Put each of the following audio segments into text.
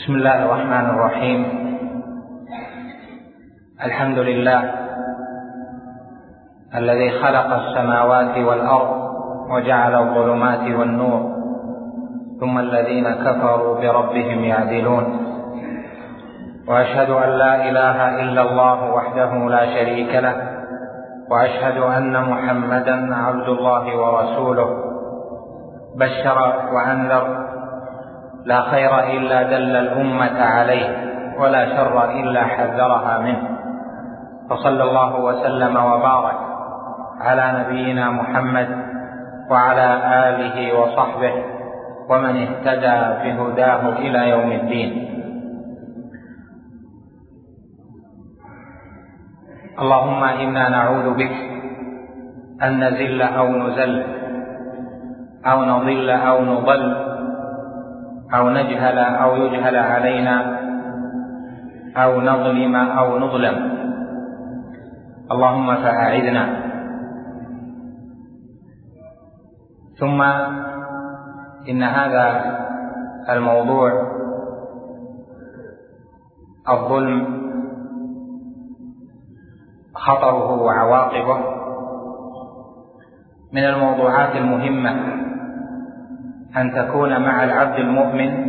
بسم الله الرحمن الرحيم. الحمد لله الذي خلق السماوات والأرض وجعل الظلمات والنور ثم الذين كفروا بربهم يعدلون. وأشهد أن لا إله إلا الله وحده لا شريك له وأشهد أن محمدا عبد الله ورسوله. بشر وأنذر لا خير إلا دل الأمة عليه ولا شر إلا حذرها منه. فصلى الله وسلم وبارك على نبينا محمد وعلى آله وصحبه ومن اهتدى بهداه إلى يوم الدين. اللهم إنا نعوذ بك أن نزل أو نزل أو نضل أو نضل أو نجهل أو يجهل علينا أو نظلم أو نظلم. اللهم فأعذنا. ثم إن هذا الموضوع الظلم خطره وعواقبه من الموضوعات المهمة. أن تكون مع العبد المؤمن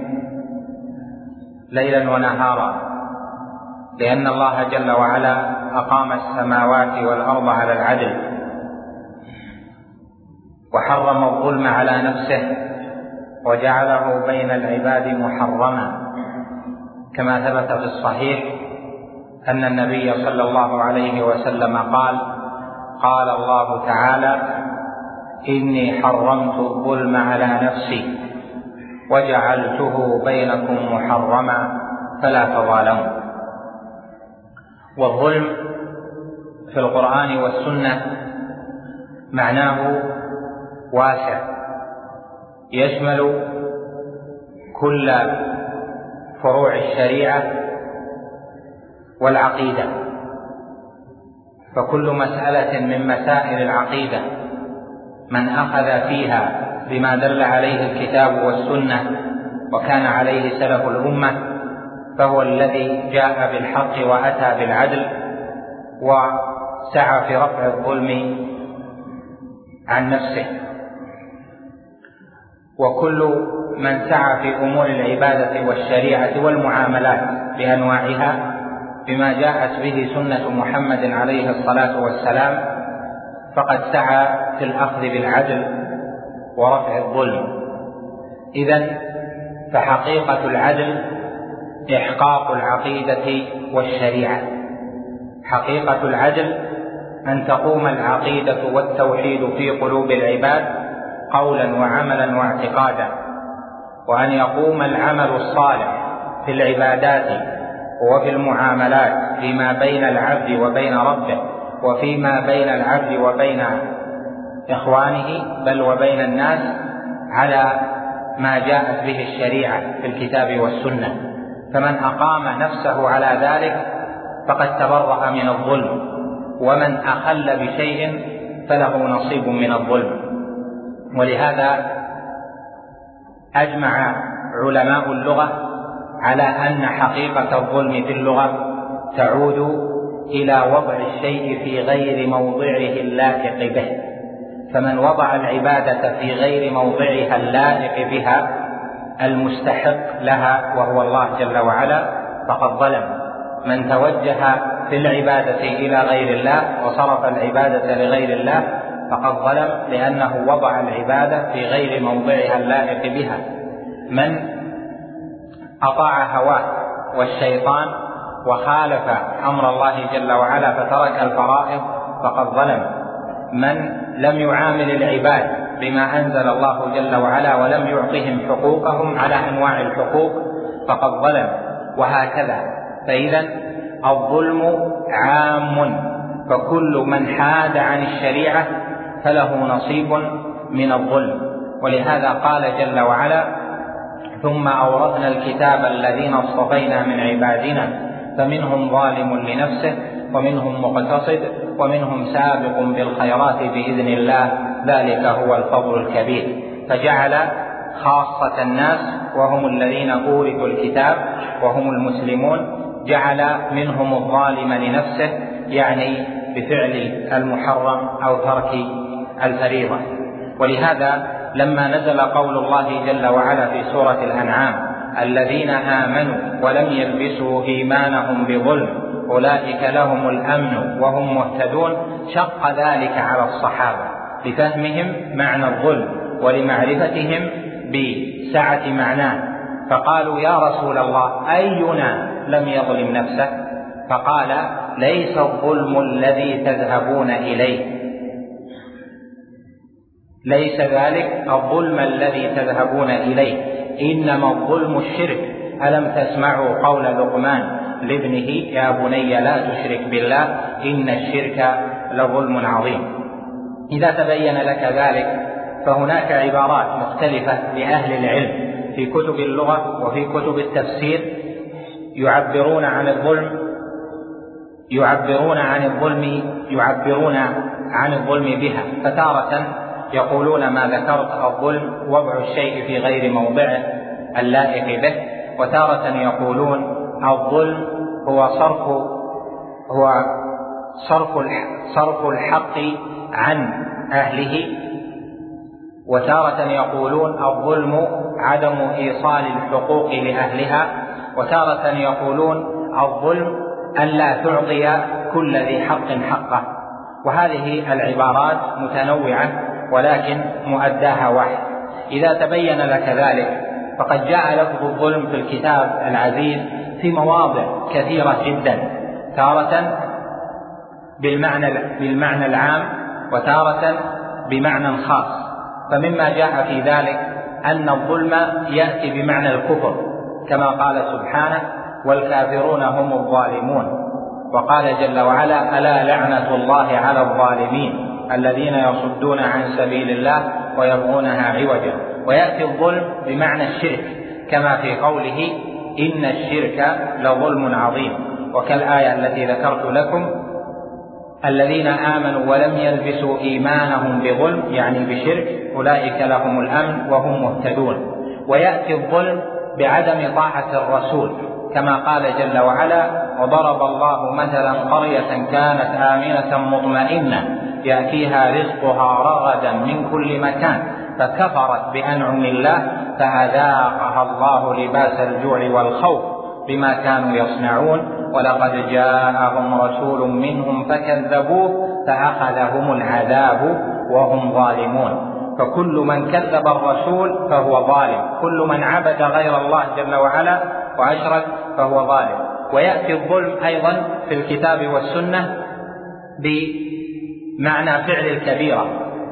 ليلا ونهارا لأن الله جل وعلا أقام السماوات والأرض على العدل وحرم الظلم على نفسه وجعله بين العباد محرما. كما ثبت في الصحيح أن النبي صلى الله عليه وسلم قال قال الله تعالى إني حرمت الظلم على نفسي وجعلته بينكم محرما فلا تظالموا. والظلم في القرآن والسنة معناه واسع يشمل كل فروع الشريعة والعقيدة فكل مسألة من مسائل العقيدة من أخذ فيها بما دل عليه الكتاب والسنة وكان عليه سلف الأمة فهو الذي جاء بالحق وأتى بالعدل وسعى في رفع الظلم عن نفسه. وكل من سعى في أمور العبادة والشريعة والمعاملات بأنواعها بما جاءت به سنة محمد عليه الصلاة والسلام فقد سعى في الأخذ بالعدل ورفع الظلم. إذا فحقيقة العدل إحقاق العقيدة والشريعة. حقيقة العدل أن تقوم العقيدة والتوحيد في قلوب العباد قولا وعملا واعتقادا وأن يقوم العمل الصالح في العبادات وفي المعاملات فيما بين العبد وبين ربه. وفيما بين العبد وبين إخوانه بل وبين الناس على ما جاءت به الشريعة في الكتاب والسنة. فمن أقام نفسه على ذلك فقد تبرأ من الظلم ومن أخل بشيء فله نصيب من الظلم. ولهذا أجمع علماء اللغة على أن حقيقة الظلم في اللغة تعود إلى وضع الشيء في غير موضعه اللائق به. فمن وضع العبادة في غير موضعها اللائق بها المستحق لها وهو الله جل وعلا فقد ظلم. من توجه في العبادة إلى غير الله وصرف العبادة لغير الله فقد ظلم لأنه وضع العبادة في غير موضعها اللائق بها. من أطاع هواه والشيطان وخالف أمر الله جل وعلا فترك الفرائض فقد ظلم. من لم يعامل العباد بما أنزل الله جل وعلا ولم يعطهم حقوقهم على أنواع الحقوق فقد ظلم. وهكذا. فإذا الظلم عام. فكل من حاد عن الشريعة فله نصيب من الظلم. ولهذا قال جل وعلا ثم أورثنا الكتاب الذين اصطفينا من عبادنا فمنهم ظالم لنفسه ومنهم مقتصد ومنهم سابق بالخيرات بإذن الله ذلك هو الفضل الكبير. فجعل خاصة الناس وهم الذين أورثوا الكتاب وهم المسلمون جعل منهم الظالم لنفسه يعني بفعل المحرم أو ترك الفريضة. ولهذا لما نزل قول الله جل وعلا في سورة الأنعام الذين آمنوا ولم يلبسوا إيمانهم بظلم أولئك لهم الأمن وهم مهتدون شق ذلك على الصحابة لفهمهم معنى الظلم ولمعرفتهم بسعة معناه. فقالوا يا رسول الله أينا لم يظلم نفسه؟ فقال ليس الظلم الذي تذهبون إليه. ليس ذلك الظلم الذي تذهبون إليه. إنما الظلم الشرك. ألم تسمعوا قول لقمان لابنه يا بني لا تشرك بالله إن الشرك لظلم عظيم. إذا تبين لك ذلك فهناك عبارات مختلفة لأهل العلم في كتب اللغة وفي كتب التفسير يعبرون عن الظلم يعبرون عن الظلم يعبرون عن الظلم بها. فتارة يقولون ما ذكرت الظلم وضع الشيء في غير موضعه اللائق به. وتارة يقولون الظلم هو صرف هو صرف صرف الحق عن أهله. وتارة يقولون الظلم عدم إيصال الحقوق لأهلها. وتارة يقولون الظلم أن لا تعطي كل ذي حق حقه. وهذه العبارات متنوعة ولكن مؤداها واحد إذا تبين لك ذلك فقد جاء لفظ الظلم في الكتاب العزيز في مواضع كثيرة جدا تارة بالمعنى بالمعنى العام وتارة بمعنى خاص. فمما جاء في ذلك أن الظلم يأتي بمعنى الكفر كما قال سبحانه والكافرون هم الظالمون وقال جل وعلا ألا لعنة الله على الظالمين؟ الذين يصدون عن سبيل الله ويبغونها عوجا. ويأتي الظلم بمعنى الشرك كما في قوله إن الشرك لظلم عظيم. وكالآية التي ذكرت لكم الذين آمنوا ولم يلبسوا إيمانهم بظلم يعني بشرك أولئك لهم الأمن وهم مهتدون. ويأتي الظلم بعدم طاعة الرسول كما قال جل وعلا وضرب الله مثلا قرية كانت آمنة مطمئنة. يأتيها رزقها رغدا من كل مكان فكفرت بأنعم الله فأذاقها الله لباس الجوع والخوف بما كانوا يصنعون. ولقد جاءهم رسول منهم فكذبوه فأخذهم العذاب وهم ظالمون. فكل من كذب الرسول فهو ظالم كل من عبد غير الله جل وعلا وأشرك فهو ظالم. ويأتي الظلم أيضا في الكتاب والسنة بمعنى فعل الكبيرة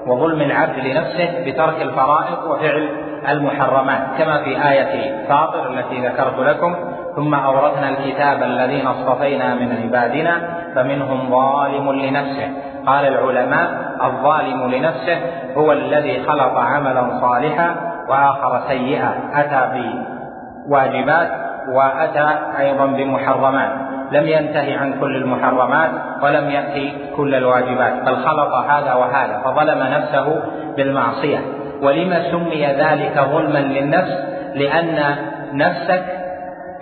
وظلم العبد لنفسه بترك الفرائض وفعل المحرمات كما في آية فاطر التي ذكرت لكم ثم أورثنا الكتاب الذين اصطفينا من عبادنا فمنهم ظالم لنفسه. قال العلماء الظالم لنفسه هو الذي خلق عملا صالحا وآخر سيئا أتى بواجبات وأتى أيضا بمحرمات. لم ينتهي عن كل المحرمات ولم يأتي كل الواجبات بل خلط هذا وهذا فظلم نفسه بالمعصية. ولما سمي ذلك ظلما للنفس؟ لأن نفسك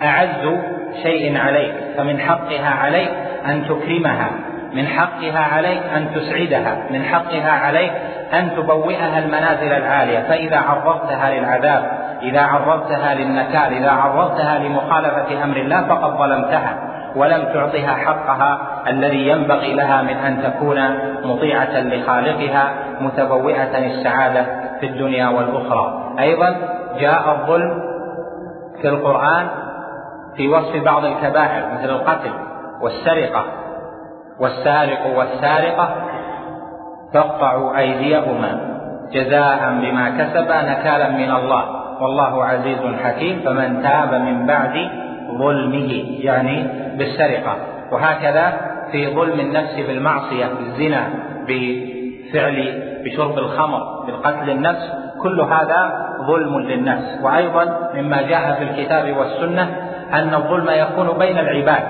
أعز شيء عليك فمن حقها عليك أن تكرمها من حقها عليك أن تسعدها من حقها عليك أن تبوئها المنازل العالية. فإذا عرضتها للعذاب إذا عرضتها للنكال إذا عرضتها لمخالفة أمر الله فقد ظلمتها. ولم تعطها حقها الذي ينبغي لها من أن تكون مطيعة لخالقها متبوئة السعادة في الدنيا والأخرى. أيضا جاء الظلم في القرآن في وصف بعض الكبائر مثل القتل والسرقة. والسارق والسارقة فاقطعوا أيديهما جزاء بما كسبا نكالا من الله. والله عزيز حكيم. فمن تاب من بعد ظلمه يعني بالسرقة. وهكذا في ظلم النفس بالمعصية بالزنا بفعل بشرب الخمر بالقتل النفس كل هذا ظلم للنفس. وأيضا مما جاء في الكتاب والسنة أن الظلم يكون بين العباد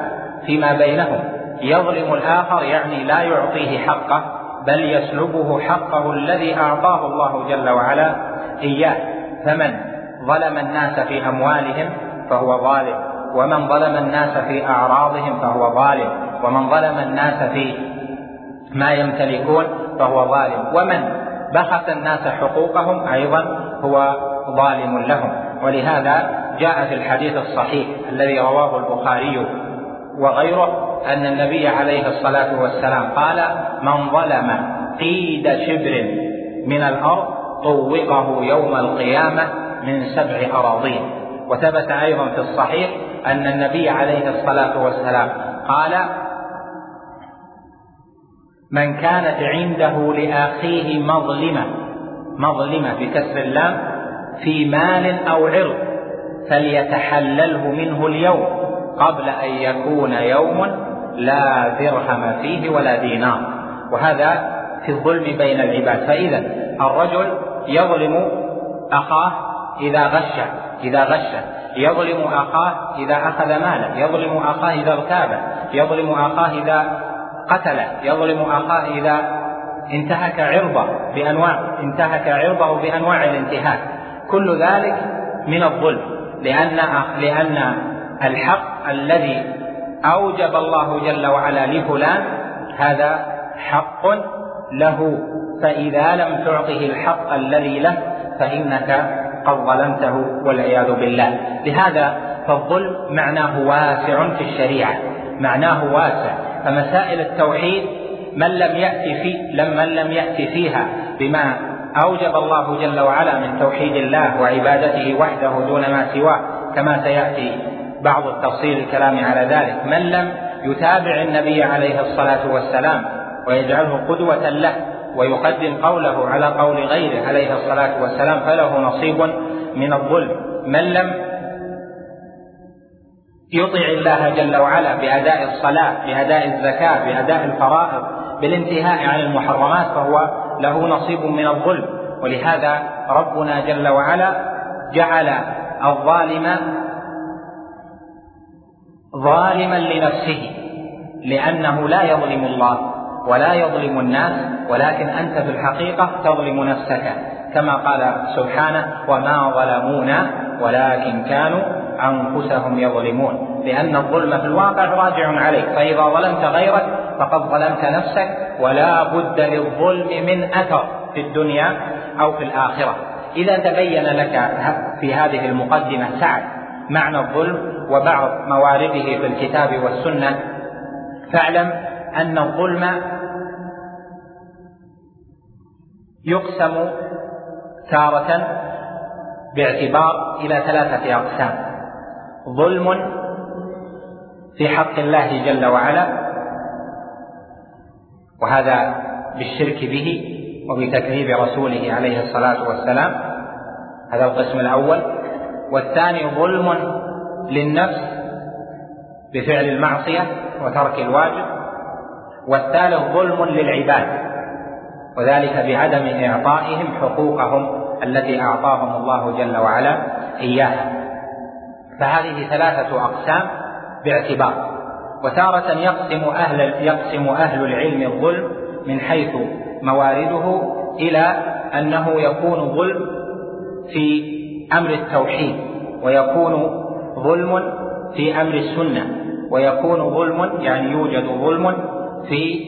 فيما بينهم. يظلم الآخر يعني لا يعطيه حقه بل يسلبه حقه الذي أعطاه الله جل وعلا إياه. فمن ظلم الناس في أموالهم فهو ظالم. ومن ظلم الناس في أعراضهم فهو ظالم ومن ظلم الناس في ما يمتلكون فهو ظالم. ومن بخس الناس حقوقهم أيضا هو ظالم لهم. ولهذا جاء في الحديث الصحيح الذي رواه البخاري وغيره أن النبي عليه الصلاة والسلام قال من ظلم قيد شبر من الأرض طوقه يوم القيامة من سبع أراضين وثبت أيضا في الصحيح أن النبي عليه الصلاة والسلام قال من كانت عنده لأخيه مظلمة مظلمة بكسر اللام في مال أو عرض فليتحلله منه اليوم قبل أن يكون يوم لا درهم فيه ولا دينار. وهذا في الظلم بين العباد. فإذا الرجل يظلم أخاه إذا غش إذا غش. يظلم أخاه إذا أخذ ماله يظلم أخاه إذا اغتابه يظلم أخاه إذا قتله يظلم أخاه إذا انتهك عرضه بأنواع انتهك عرضه بأنواع الانتهاك. كل ذلك من الظلم لأن لأن الحق الذي أوجب الله جل وعلا لفلان هذا حق له. فإذا لم تعطه الحق الذي له فإنك قد ظلمته والعياذ بالله. لهذا فالظلم معناه واسع في الشريعة معناه واسع. فمسائل التوحيد من لم يأتي في من لم يأتي فيها بما أوجب الله جل وعلا من توحيد الله وعبادته وحده دون ما سواه كما سيأتي بعض التفصيل الكلام على ذلك. من لم يتابع النبي عليه الصلاة والسلام ويجعله قدوة له ويقدم قوله على قول غيره عليه الصلاة والسلام فله نصيب من الظلم. من لم يطع الله جل وعلا بأداء الصلاة بأداء الزكاة بأداء الفرائض بالانتهاء عن المحرمات فهو له نصيب من الظلم. ولهذا ربنا جل وعلا جعل الظالم ظالما لنفسه لأنه لا يظلم الله. ولا يظلم الناس ولكن أنت في الحقيقة تظلم نفسك. كما قال سبحانه وما ظلمونا ولكن كانوا أنفسهم يظلمون. لأن الظلم في الواقع راجع عليك. فإذا ظلمت غيرك فقد ظلمت نفسك ولا بد للظلم من أثر في الدنيا أو في الآخرة. إذا تبين لك في هذه المقدمة سعد معنى الظلم وبعض موارده في الكتاب والسنة فاعلم أن الظلم يقسم تارة باعتبار إلى ثلاثة أقسام. ظلم في حق الله جل وعلا وهذا بالشرك به وبتكذيب رسوله عليه الصلاة والسلام. هذا القسم الأول. والثاني ظلم للنفس بفعل المعصية وترك الواجب. والثالث ظلم للعباد. وذلك بعدم إعطائهم حقوقهم التي أعطاهم الله جل وعلا إياها. فهذه ثلاثة أقسام باعتبار. وتارة يقسم أهل يقسم أهل العلم الظلم من حيث موارده إلى أنه يكون ظلم في أمر التوحيد ويكون ظلم في أمر السنة ويكون ظلم يعني يوجد ظلم في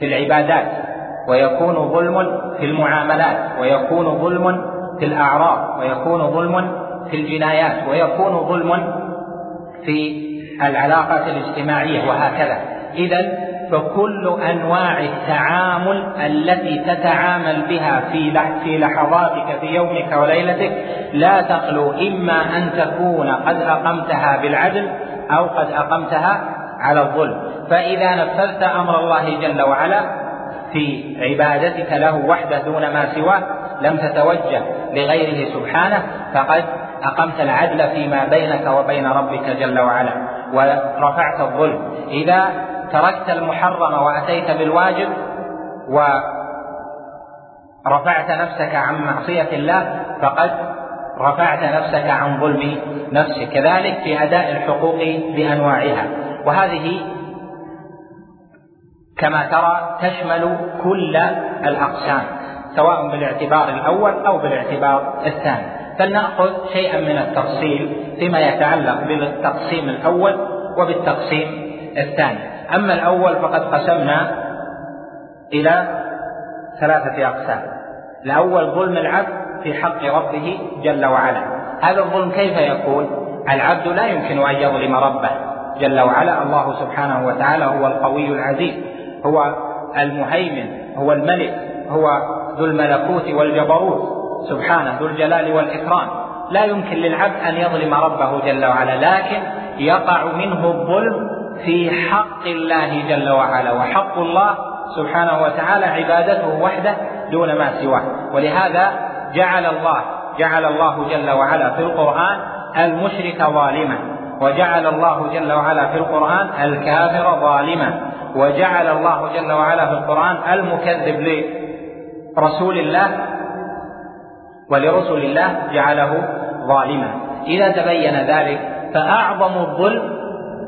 في العبادات. ويكون ظلم في المعاملات ويكون ظلم في الأعراض ويكون ظلم في الجنايات ويكون ظلم في العلاقات الاجتماعية وهكذا. إذا فكل أنواع التعامل التي تتعامل بها في في لحظاتك في يومك وليلتك لا تخلو إما أن تكون قد أقمتها بالعدل أو قد أقمتها على الظلم. فإذا نفذت أمر الله جل وعلا في عبادتك له وحده دون ما سواه لم تتوجه لغيره سبحانه فقد أقمت العدل فيما بينك وبين ربك جل وعلا. ورفعت الظلم. إذا تركت المحرم وأتيت بالواجب ورفعت نفسك عن معصية الله فقد رفعت نفسك عن ظلم نفسك. كذلك في أداء الحقوق بأنواعها. وهذه كما ترى تشمل كل الأقسام سواء بالاعتبار الأول أو بالاعتبار الثاني. فلنأخذ شيئا من التفصيل فيما يتعلق بالتقسيم الأول وبالتقسيم الثاني. أما الأول فقد قسمنا إلى ثلاثة أقسام. الأول ظلم العبد في حق ربه جل وعلا. هذا الظلم كيف يكون؟ العبد لا يمكن أن يظلم ربه جل وعلا. الله سبحانه وتعالى هو القوي العزيز. هو المهيمن هو الملك هو ذو الملكوت والجبروت. سبحانه ذو الجلال والإكرام. لا يمكن للعبد أن يظلم ربه جل وعلا لكن يقع منه الظلم في حق الله جل وعلا. وحق الله سبحانه وتعالى عبادته وحده دون ما سواه. ولهذا جعل الله جعل الله جل وعلا في القرآن المشرك ظالما. وجعل الله جل وعلا في القرآن الكافر ظالما. وجعل الله جل وعلا في القرآن المكذب لرسول الله ولرسل الله جعله ظالما. إذا تبين ذلك فأعظم الظلم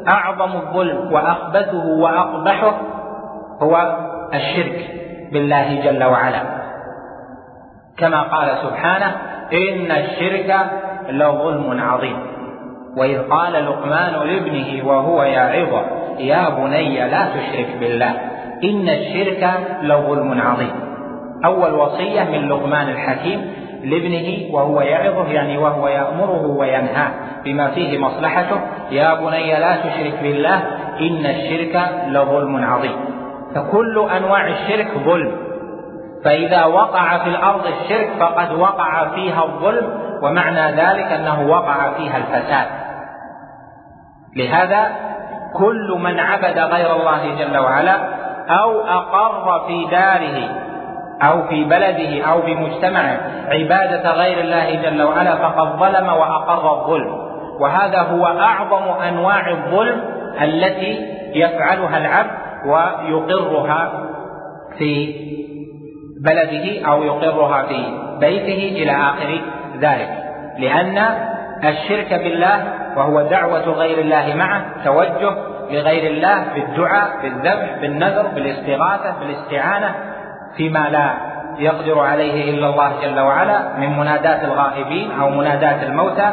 أعظم الظلم وأخبثه وأقبحه هو الشرك بالله جل وعلا. كما قال سبحانه إن الشرك لظلم عظيم. وإذ قال لقمان لابنه وهو يعظه يا بني لا تشرك بالله إن الشرك لظلم عظيم. أول وصية من لقمان الحكيم لابنه وهو يعظه يعني وهو يأمره وينهاه بما فيه مصلحته يا بني لا تشرك بالله إن الشرك لظلم عظيم. فكل أنواع الشرك ظلم. فإذا وقع في الأرض الشرك فقد وقع فيها الظلم ومعنى ذلك أنه وقع فيها الفساد. لهذا كل من عبد غير الله جل وعلا أو أقر في داره أو في بلده أو في مجتمعه عبادة غير الله جل وعلا فقد ظلم وأقر الظلم. وهذا هو أعظم أنواع الظلم التي يفعلها العبد ويقرها في بلده أو يقرها في بيته إلى آخر ذلك. لأن الشرك بالله وهو دعوة غير الله معه توجه لغير الله بالدعاء بالذبح بالنذر بالاستغاثة بالاستعانة فيما لا يقدر عليه إلا الله جل وعلا من منادات الغائبين أو منادات الموتى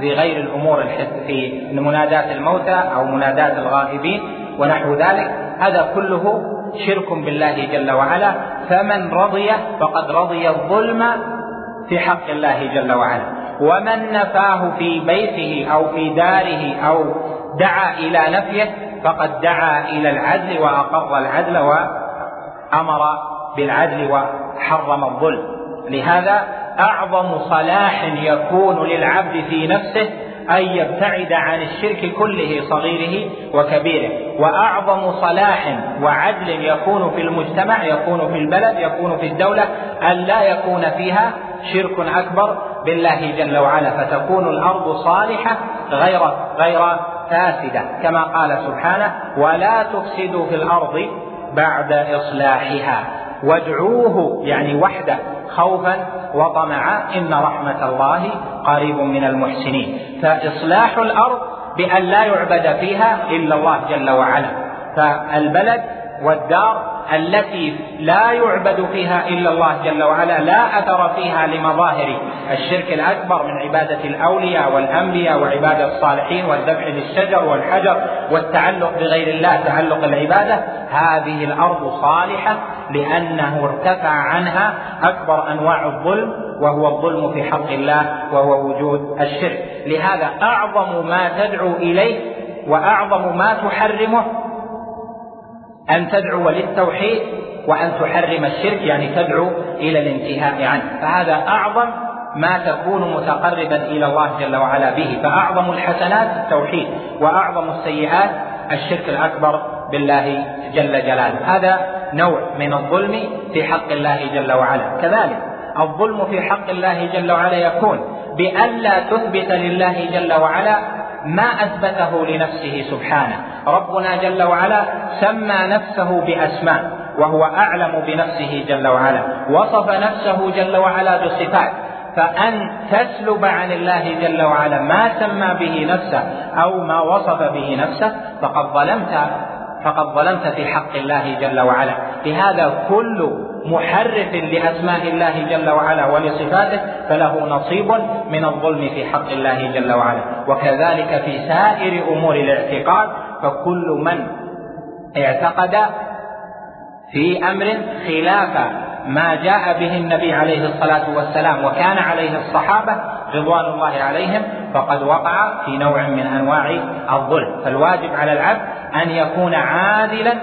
في غير الأمور في منادات الموتى أو منادات الغائبين ونحو ذلك. هذا كله شرك بالله جل وعلا. فمن رضي فقد رضي الظلم في حق الله جل وعلا. ومن نفاه في بيته أو في داره أو دعا إلى نفيه فقد دعا إلى العدل وأقر العدل وأمر بالعدل وحرم الظلم. لهذا أعظم صلاح يكون للعبد في نفسه أن يبتعد عن الشرك كله صغيره وكبيره. وأعظم صلاح وعدل يكون في المجتمع يكون في البلد يكون في الدولة أن لا يكون فيها شرك أكبر بالله جل وعلا فتكون الأرض صالحة غير غير فاسدة كما قال سبحانه ولا تفسدوا في الأرض بعد إصلاحها وادعوه يعني وحده خوفا وطمعا إن رحمة الله قريب من المحسنين. فإصلاح الأرض بأن لا يعبد فيها إلا الله جل وعلا فالبلد والدار التي لا يعبد فيها إلا الله جل وعلا لا أثر فيها لمظاهر الشرك الأكبر من عبادة الأولياء والأنبياء وعبادة الصالحين والذبح للشجر والحجر والتعلق بغير الله تعلق العبادة. هذه الأرض صالحة لأنه ارتفع عنها أكبر أنواع الظلم وهو الظلم في حق الله وهو وجود الشرك. لهذا أعظم ما تدعو إليه وأعظم ما تحرمه أن تدعو للتوحيد وأن تحرم الشرك يعني تدعو إلى الانتهاء عنه. فهذا أعظم ما تكون متقربا إلى الله جل وعلا به. فأعظم الحسنات التوحيد وأعظم السيئات الشرك الأكبر بالله جل جلاله. هذا نوع من الظلم في حق الله جل وعلا. كذلك الظلم في حق الله جل وعلا يكون بألا تثبت لله جل وعلا ما أثبته لنفسه سبحانه. ربنا جل وعلا سمى نفسه بأسماء وهو أعلم بنفسه جل وعلا. وصف نفسه جل وعلا بصفات. فأن تسلب عن الله جل وعلا ما سمى به نفسه أو ما وصف به نفسه فقد ظلمت فقد ظلمت في حق الله جل وعلا. لهذا كل محرف لأسماء الله جل وعلا ولصفاته فله نصيب من الظلم في حق الله جل وعلا. وكذلك في سائر أمور الاعتقاد فكل من اعتقد في أمر خلاف ما جاء به النبي عليه الصلاة والسلام وكان عليه الصحابة رضوان الله عليهم فقد وقع في نوع من أنواع الظلم. فالواجب على العبد أن يكون عادلا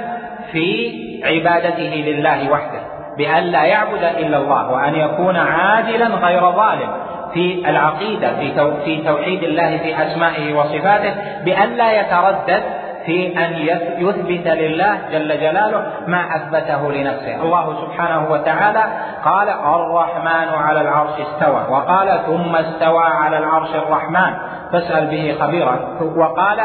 في عبادته لله وحده. بأن لا يعبد إلا الله وأن يكون عادلا غير ظالم في العقيدة في توحيد الله في أسمائه وصفاته بأن لا يتردد في أن يثبت لله جل جلاله ما أثبته لنفسه. الله سبحانه وتعالى قال الرحمن على العرش استوى. وقال ثم استوى على العرش الرحمن. فاسأل به خبيرا. وقال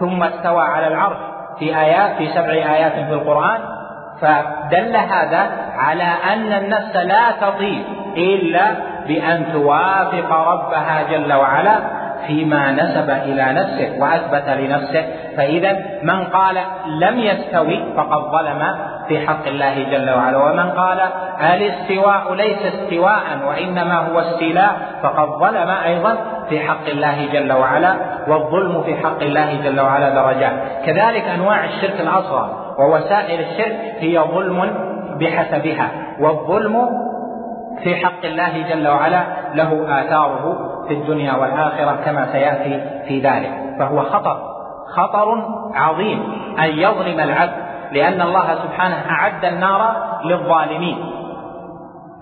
ثم استوى على العرش. في آيات في سبع آيات في القرآن. فدل هذا على أن النفس لا تطيب إلا بأن توافق ربها جل وعلا فيما نسب إلى نفسه وأثبت لنفسه. فإذا من قال لم يستوي فقد ظلم في حق الله جل وعلا. ومن قال الاستواء ليس استواء وإنما هو استيلاء فقد ظلم أيضا في حق الله جل وعلا. والظلم في حق الله جل وعلا درجات. كذلك أنواع الشرك الأصغر. ووسائل الشرك هي ظلم بحسبها والظلم في حق الله جل وعلا له آثاره في الدنيا والآخرة كما سيأتي في ذلك. فهو خطر خطر عظيم أن يظلم العبد لأن الله سبحانه أعد النار للظالمين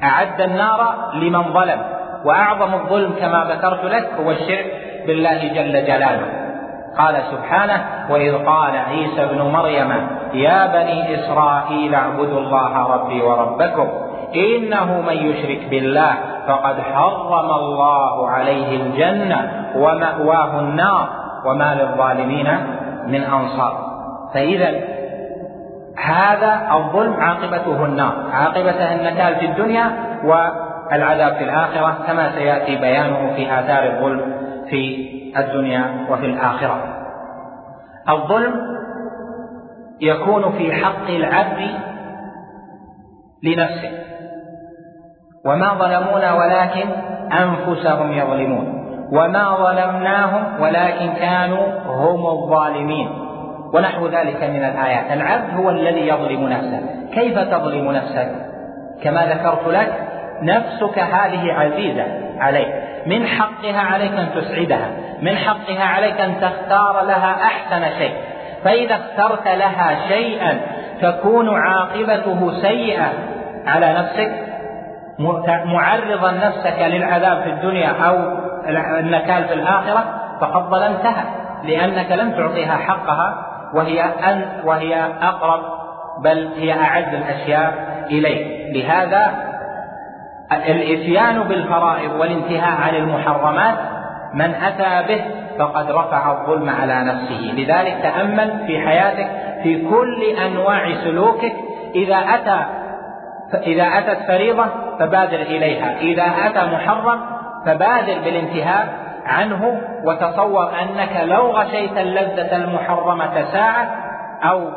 أعد النار لمن ظلم وأعظم الظلم كما ذكرت لك هو الشرك بالله جل جلاله. قال سبحانه وإذ قال عيسى ابن مريم يا بني إسرائيل اعبدوا الله ربي وربكم إنه من يشرك بالله فقد حرم الله عليه الجنة ومأواه النار. وما للظالمين من أنصار. فإذا هذا الظلم عاقبته النار. عاقبته النكال في الدنيا والعذاب في الآخرة كما سيأتي بيانه في آثار الظلم في الدنيا وفي الآخرة. الظلم يكون في حق العبد لنفسه. وما ظلمونا ولكن أنفسهم يظلمون. وما ظلمناهم ولكن كانوا هم الظالمين. ونحو ذلك من الآيات. العبد هو الذي يظلم نفسه. كيف تظلم نفسك؟ كما ذكرت لك نفسك هذه عزيزة عليك. من حقها عليك أن تسعدها من حقها عليك أن تختار لها أحسن شيء. فإذا اخترت لها شيئا تكون عاقبته سيئة على نفسك معرضا نفسك للعذاب في الدنيا أو النكال في الآخرة فقد ظلمتها لأنك لم تعطيها حقها وهي أن وهي أقرب بل هي أعز الأشياء إليك. لهذا الإتيان بالفرائض والانتهاء عن المحرمات من أتى به فقد رفع الظلم على نفسه. لذلك تأمل في حياتك في كل أنواع سلوكك إذا أتى إذا أتت فريضة فبادر إليها إذا أتى محرم فبادر بالانتهاء عنه وتصور أنك لو غشيت اللذة المحرمة ساعة أو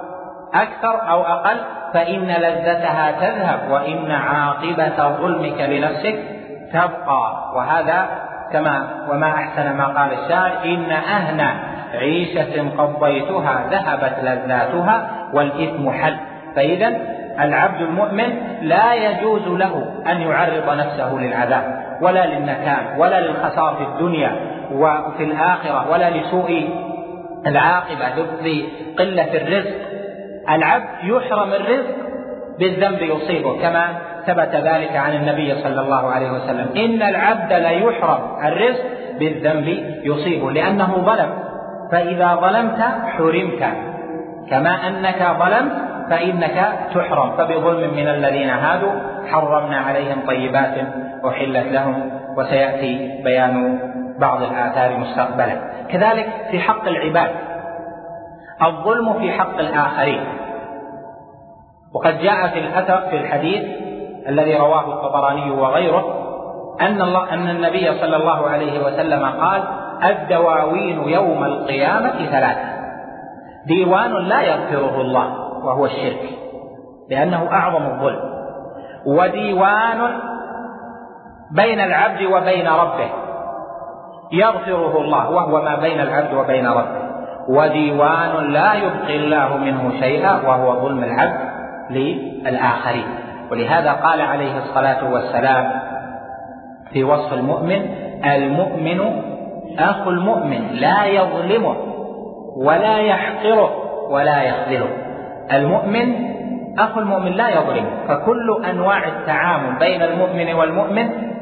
أكثر أو أقل فإن لذتها تذهب وإن عاقبة ظلمك لنفسك تبقى. وهذا كما وما أحسن ما قال الشاعر إن أهنى عيشة قضيتها ذهبت لذاتها والإثم حل. فإذا العبد المؤمن لا يجوز له أن يعرض نفسه للعذاب ولا للنكال ولا للخسارة في الدنيا وفي الآخرة ولا لسوء العاقبة لقلة الرزق. العبد يحرم الرزق بالذنب يصيبه كما ثبت ذلك عن النبي صلى الله عليه وسلم. إن العبد ليحرم الرزق بالذنب يصيبه لأنه ظلم. فإذا ظلمت حرمت. كما أنك ظلمت فإنك تحرم. فبظلم من الذين هادوا حرمنا عليهم طيبات أحلت لهم وسيأتي بيان بعض الآثار مستقبلا. كذلك في حق العباد. الظلم في حق الآخرين. وقد جاء في الأثر في الحديث الذي رواه الطبراني وغيره أن الله أن النبي صلى الله عليه وسلم قال الدواوين يوم القيامة ثلاثة. ديوان لا يغفره الله وهو الشرك لأنه أعظم الظلم. وديوان بين العبد وبين ربه يغفره الله وهو ما بين العبد وبين ربه. وديوان لا يبقي الله منه شيئا وهو ظلم العبد للآخرين. ولهذا قال عليه الصلاة والسلام في وصف المؤمن المؤمن أخو المؤمن لا يظلمه ولا يحقره ولا يخذله. المؤمن أخو المؤمن لا يظلمه. فكل أنواع التعامل بين المؤمن والمؤمن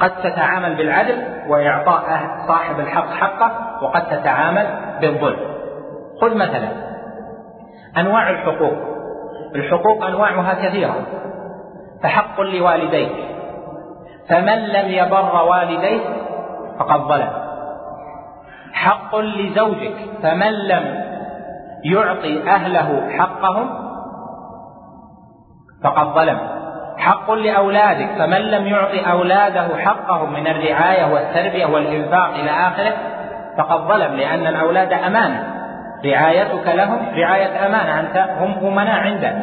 قد تتعامل بالعدل وإعطاء صاحب الحق حقه وقد تتعامل بالظلم. خذ مثلا أنواع الحقوق. الحقوق أنواعها كثيرة. فحق لوالديك. فمن لم يبر والديه فقد ظلم. حق لزوجك. فمن لم يعطي أهله حقهم فقد ظلم. حق لأولادك فمن لم يعطي أولاده حقهم من الرعاية والتربية والإنفاق إلى آخره فقد ظلم لأن الأولاد أمانة رعايتك لهم رعاية أمانة أنت هم أمناء عندك.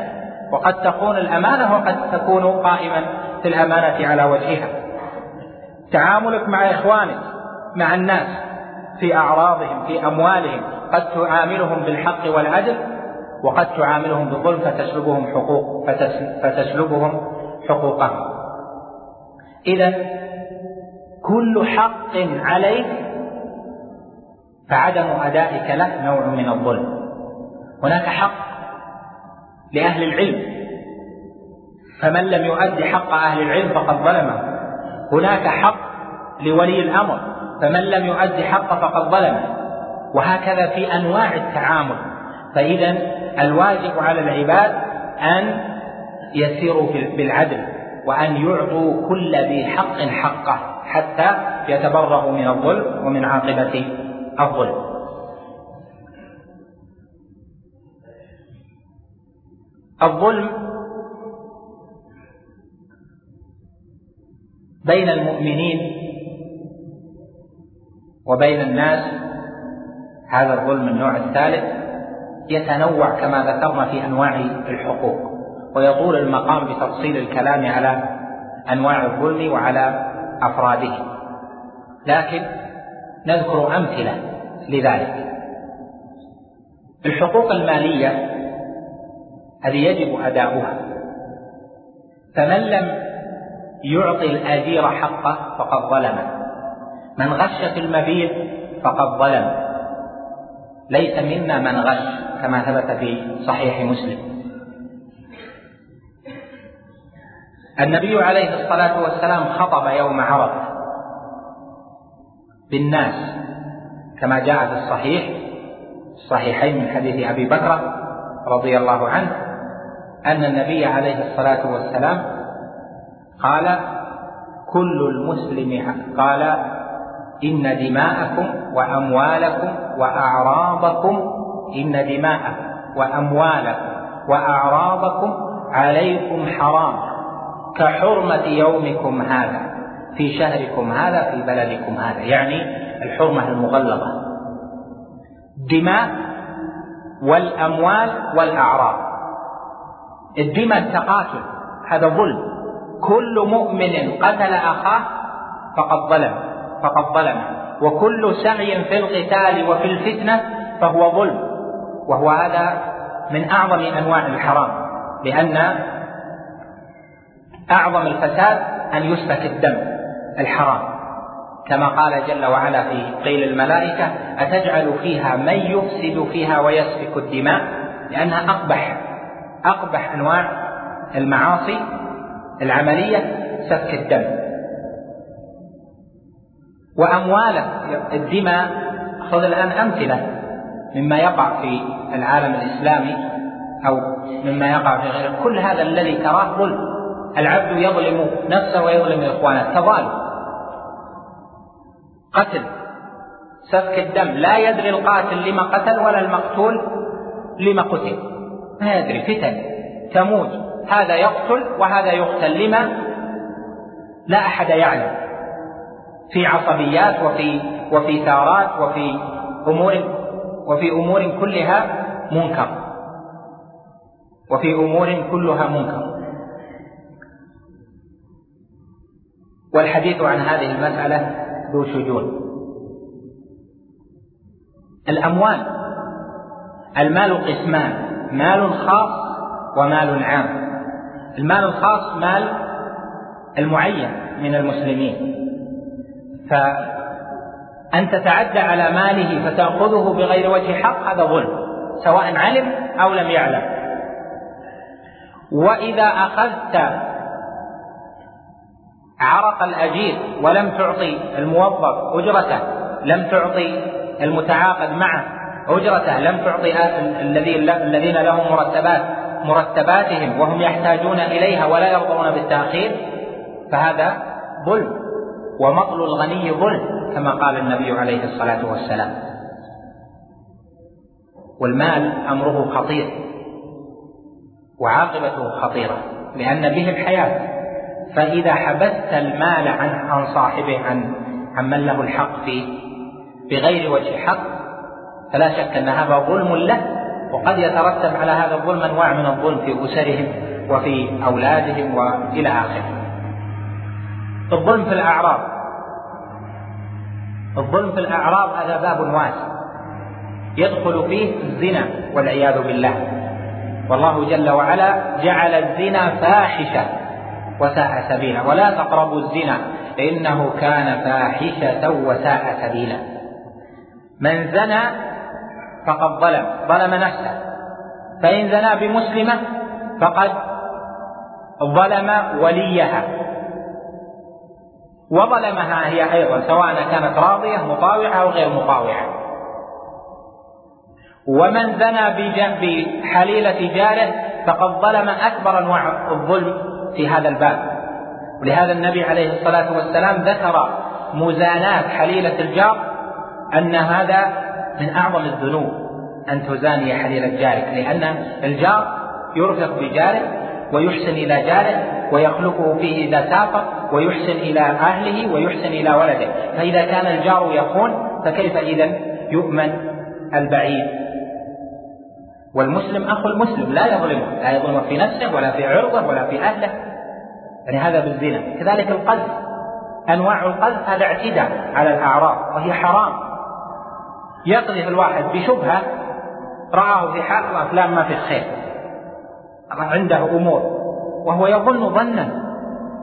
وقد تكون الأمانة وقد تكون قائما في الأمانة على وجهها. تعاملك مع إخوانك مع الناس في أعراضهم في أموالهم قد تعاملهم بالحق والعدل وقد تعاملهم بالظلم فتسلبهم حقوق فتسلبهم حقوقهم إذا كل حق عليك فعدم أدائك له نوع من الظلم. هناك حق لأهل العلم. فمن لم يؤد حق أهل العلم فقد ظلمه. هناك حق لولي الأمر. فمن لم يؤد حق فقد ظلمه. وهكذا في أنواع التعامل. فإذا الواجب على العباد أن يسيروا بالعدل وأن يعطوا كل ذي حق حقه حتى يتبرأوا من الظلم ومن عاقبة الظلم. الظلم بين المؤمنين وبين الناس هذا الظلم النوع الثالث يتنوع كما ذكرنا في أنواع الحقوق. ويطول المقام بتفصيل الكلام على أنواع الظلم وعلى أفراده. لكن نذكر أمثلة لذلك. الحقوق المالية هذه يجب أداؤها. فمن لم يعطي الأجير حقه فقد ظلم. من غش في المبيع فقد ظلم. ليس منا من غش كما ثبت في صحيح مسلم. النبي عليه الصلاة والسلام خطب يوم عرفة بالناس كما جاء في الصحيح الصحيحين من حديث أبي بكر رضي الله عنه أن النبي عليه الصلاة والسلام قال كل المسلم قال إن دماءكم وأموالكم وأعراضكم إن دماءكم وأموالكم وأعراضكم عليكم حرام. كحرمة يومكم هذا في شهركم هذا في بلدكم هذا يعني الحرمة المغلظة دماء والأموال والأعراض. الدماء التقاتل هذا ظلم. كل مؤمن قتل أخاه فقد ظلم فقد ظلم. وكل سعي في القتال وفي الفتنة فهو ظلم. وهو هذا من أعظم أنواع الحرام لأن أعظم الفساد أن يسفك الدم الحرام. كما قال جل وعلا في قيل الملائكة أتجعل فيها من يفسد فيها ويسفك الدماء؟ لأنها أقبح أقبح أنواع المعاصي العملية سفك الدم. وأمواله الدماء خذ الآن أمثلة مما يقع في العالم الإسلامي أو مما يقع في غيره. كل هذا الذي تراه ظلم. العبد يظلم نفسه ويظلم إخوانه. تظالم قتل. سفك الدم. لا يدري القاتل لما قتل ولا المقتول لما قتل. ما يدري. فتن. تموج هذا يقتل وهذا يقتل. لما؟ لا أحد يعلم. في عصبيات وفي وفي ثارات وفي أمور وفي أمور كلها منكر. وفي أمور كلها منكر. والحديث عن هذه المسألة ذو شجون. الأموال. المال قسمان. مال خاص ومال عام. المال الخاص مال المعين من المسلمين. فأن تتعدى على ماله فتأخذه بغير وجه حق هذا ظلم سواء علم أو لم يعلم. وإذا أخذت عرق الأجير ولم تعطي الموظف أجرته لم تعطي المتعاقد معه أجرته لم تعطي الذين لهم مرتبات مرتباتهم وهم يحتاجون إليها ولا يرضون بالتأخير فهذا ظلم ومطل الغني ظلم كما قال النبي عليه الصلاة والسلام. والمال أمره خطير وعاقبته خطيرة لأن به الحياة. فإذا حبست المال عن عن صاحبه عن عن من له الحق فيه بغير وجه حق فلا شك أن هذا ظلم له وقد يترتب على هذا الظلم أنواع من الظلم في أسرهم وفي أولادهم وإلى آخره. الظلم في الأعراض الظلم في الأعراض هذا باب واسع يدخل فيه الزنا والعياذ بالله. والله جل وعلا جعل الزنا فاحشة. وساء سبيلا. ولا تقربوا الزنا إنه كان فاحشة وساء سبيلا. من زنى فقد ظلم ظلم نفسه. فإن زنى بمسلمة فقد ظلم وليها. وظلمها هي أيضا سواء كانت راضية مطاوعة أو غير مطاوعة. ومن زنى بحليلة جاره فقد ظلم أكبر أنواع الظلم. في هذا الباب. ولهذا النبي عليه الصلاة والسلام ذكر مزاناة حليلة الجار أن هذا من أعظم الذنوب أن تزاني حليلة جارك لأن الجار يرفق بجاره ويحسن إلى جاره ويخلقه فيه إذا سافر ويحسن إلى أهله ويحسن إلى ولده. فإذا كان الجار يخون فكيف إذا يؤمن البعيد؟ والمسلم أخو المسلم لا يظلمه لا يظلمه في نفسه ولا في عرضه ولا في أهله. يعني هذا بالزنا. كذلك القذف أنواع القذف هذا اعتداء على الأعراض وهي حرام. يقذف الواحد بشبهة رآه في حال الأفلام ما في خير. عنده أمور وهو يظن ظنا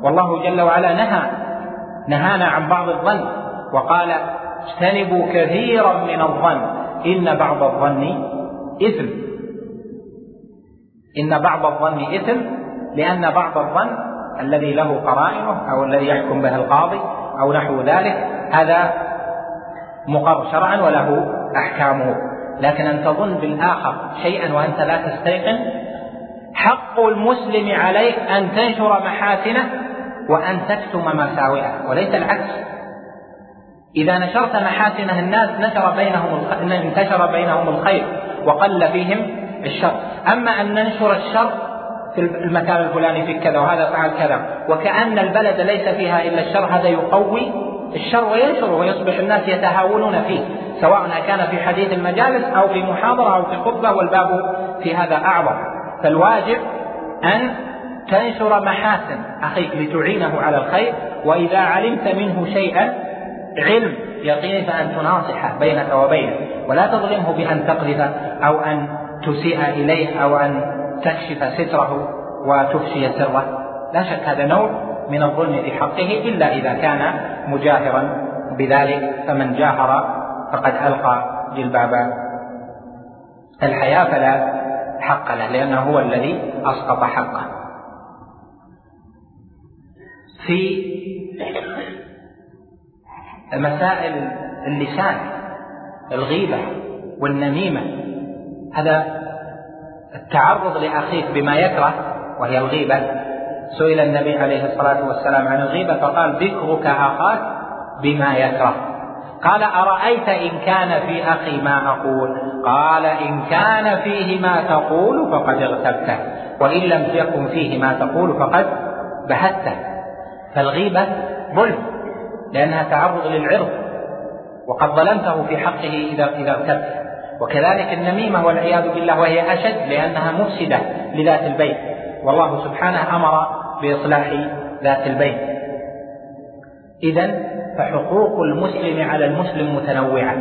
والله جل وعلا نهى نهانا عن بعض الظن وقال اجتنبوا كثيرا من الظن إن بعض الظن إثم. إن بعض الظن إثم لأن بعض الظن الذي له قرائنه أو الذي يحكم به القاضي أو نحو ذلك هذا مقر شرعا وله أحكامه. لكن أن تظن بالآخر شيئا وأنت لا تستيقن حق المسلم عليك أن تنشر محاسنه وأن تكتم مساوئه وليس العكس. إذا نشرت محاسنه الناس نشر بينهم انتشر بينهم الخير وقل فيهم الشر. أما أن ننشر الشر في المكان الفلاني في كذا وهذا فعل كذا وكأن البلد ليس فيها إلا الشر هذا يقوي الشر وينشره ويصبح الناس يتهاونون فيه سواء كان في حديث المجالس أو في محاضرة أو في خطبة والباب في هذا أعظم. فالواجب أن تنشر محاسن أخيك لتعينه على الخير وإذا علمت منه شيئا علم يقين فأن تناصح بينك وبينه ولا تظلمه بأن تقذف أو أن تسيء إليه أو أن تكشف ستره وتفشي سره. لا شك هذا نوع من الظلم في حقه إلا إذا كان مجاهرا بذلك فمن جاهر فقد ألقى جلباب الحياة فلا حق له لأنه هو الذي أسقط حقه. في مسائل اللسان الغيبة والنميمة هذا التعرض لأخيك بما يكره وهي الغيبة. سئل النبي عليه الصلاة والسلام عن الغيبة فقال ذكرك أخاك بما يكره. قال أرأيت إن كان في أخي ما أقول؟ قال إن كان فيه ما تقول فقد اغتبته وإن لم يكن فيه ما تقول فقد بهته. فالغيبة ظلم لأنها تعرض للعرض وقد ظلمته في حقه إذا إذا اغتبته. وكذلك النميمة والعياذ بالله وهي أشد لأنها مفسدة لذات البيت. والله سبحانه أمر بإصلاح ذات البيت. إذا فحقوق المسلم على المسلم متنوعة.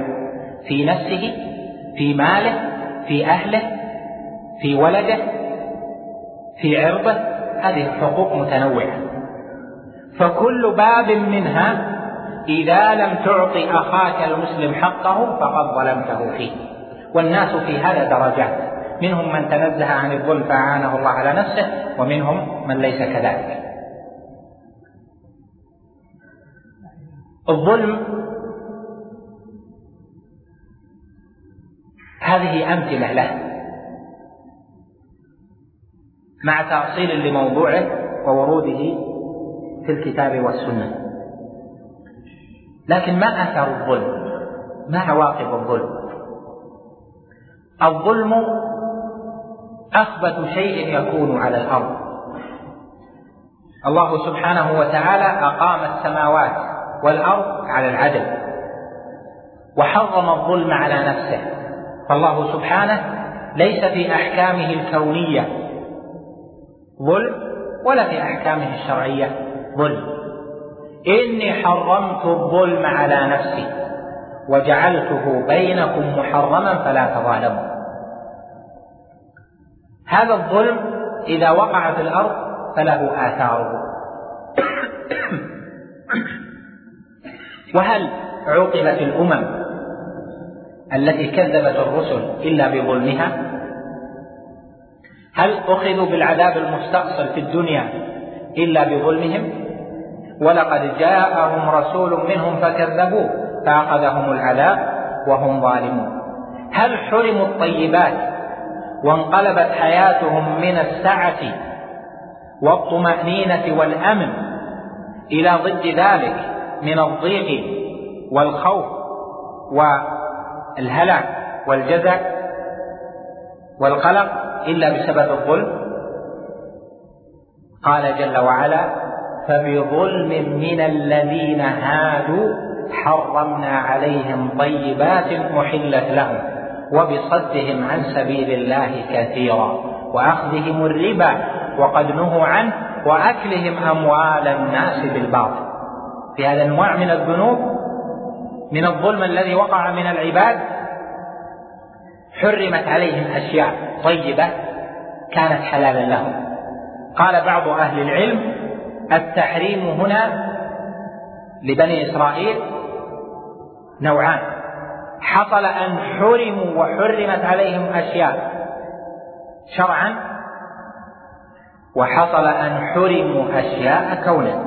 في نفسه في ماله في أهله في ولده في عرضه هذه الحقوق متنوعة. فكل باب منها إذا لم تعطي أخاك المسلم حقه فقد ظلمته فيه. والناس في هذا درجات. منهم من تنزه عن الظلم فأعانه الله على نفسه ومنهم من ليس كذلك. الظلم هذه أمثلة له. مع تأصيل لموضوعه ووروده في الكتاب والسنة. لكن ما أثر الظلم؟ ما عواقب الظلم؟ الظلم أخبث شيء يكون على الأرض. الله سبحانه وتعالى أقام السماوات والأرض على العدل وحرم الظلم على نفسه. فالله سبحانه ليس في أحكامه الكونية ظلم ولا في أحكامه الشرعية ظلم. إني حرمت الظلم على نفسي وجعلته بينكم محرما فلا تظالموا. هذا الظلم إذا وقع في الأرض فله آثاره. وهل عوقبت الأمم التي كذبت الرسل إلا بظلمها؟ هل أخذوا بالعذاب المستأصل في الدنيا إلا بظلمهم؟ ولقد جاءهم رسول منهم فكذبوه فأخذهم العذاب وهم ظالمون. هل حرموا الطيبات وانقلبت حياتهم من السعة والطمأنينة والأمن إلى ضد ذلك من الضيق والخوف والهلع والجزع والقلق إلا بسبب الظلم. قال جل وعلا فبظلم من الذين هادوا حرمنا عليهم طيبات أحلت لهم. وبصدهم عن سبيل الله كثيرا وأخذهم الربا وقد نهوا عنه وأكلهم أموال الناس بالباطل. في هذا انواع من الذنوب من الظلم الذي وقع من العباد حرمت عليهم أشياء طيبة كانت حلالا لهم. قال بعض أهل العلم التحريم هنا لبني إسرائيل نوعان. حصل أن حرموا وحرمت عليهم أشياء. شرعا. وحصل أن حرموا أشياء كونا.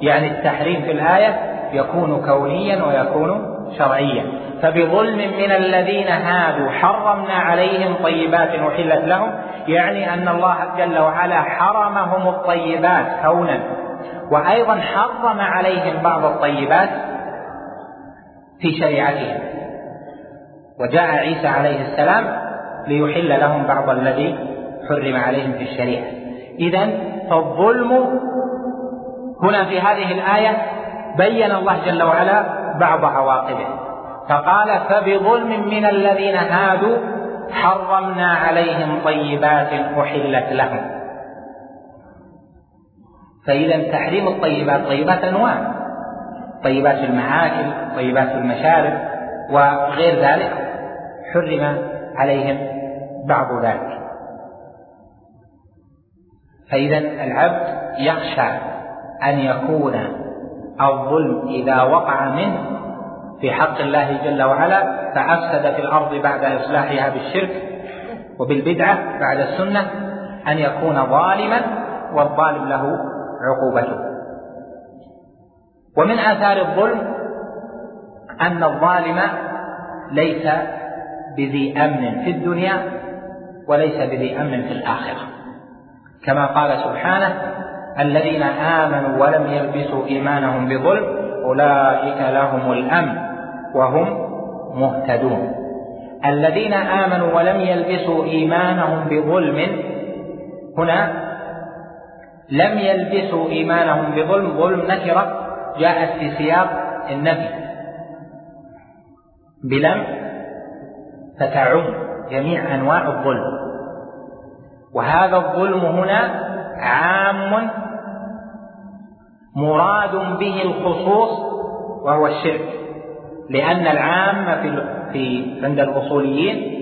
يعني التحريم في الآية يكون كونيا ويكون شرعيا. فبظلم من الذين هادوا حرمنا عليهم طيبات أحلت لهم يعني أن الله جل وعلا حرمهم الطيبات كونا. وأيضا حرم عليهم بعض الطيبات في شريعتهم. وجاء عيسى عليه السلام ليحل لهم بعض الذي حرم عليهم في الشريعة. إذا فالظلم هنا في هذه الآية بين الله جل وعلا بعض عواقبه. فقال فبظلم من الذين هادوا حرمنا عليهم طيبات أحلت لهم. فإذا تحريم الطيبات طيبات أنواع. طيبات المعاكل طيبات المشارب وغير ذلك. حرم عليهم بعض ذلك. فإذا العبد يخشى أن يكون الظلم إذا وقع منه في حق الله جل وعلا فأفسد في الأرض بعد إصلاحها بالشرك وبالبدعة بعد السنة أن يكون ظالما والظالم له عقوبته. ومن آثار الظلم أن الظالم ليس بذي أمن في الدنيا وليس بذي أمن في الآخرة. كما قال سبحانه الذين آمنوا ولم يلبسوا إيمانهم بظلم أولئك لهم الأمن وهم مهتدون. الذين آمنوا ولم يلبسوا إيمانهم بظلم هنا لم يلبسوا إيمانهم بظلم ظلم نكرة جاءت في سياق النبي بلم فتعم جميع أنواع الظلم. وهذا الظلم هنا عام مراد به الخصوص وهو الشرك لأن العام في في عند الأصوليين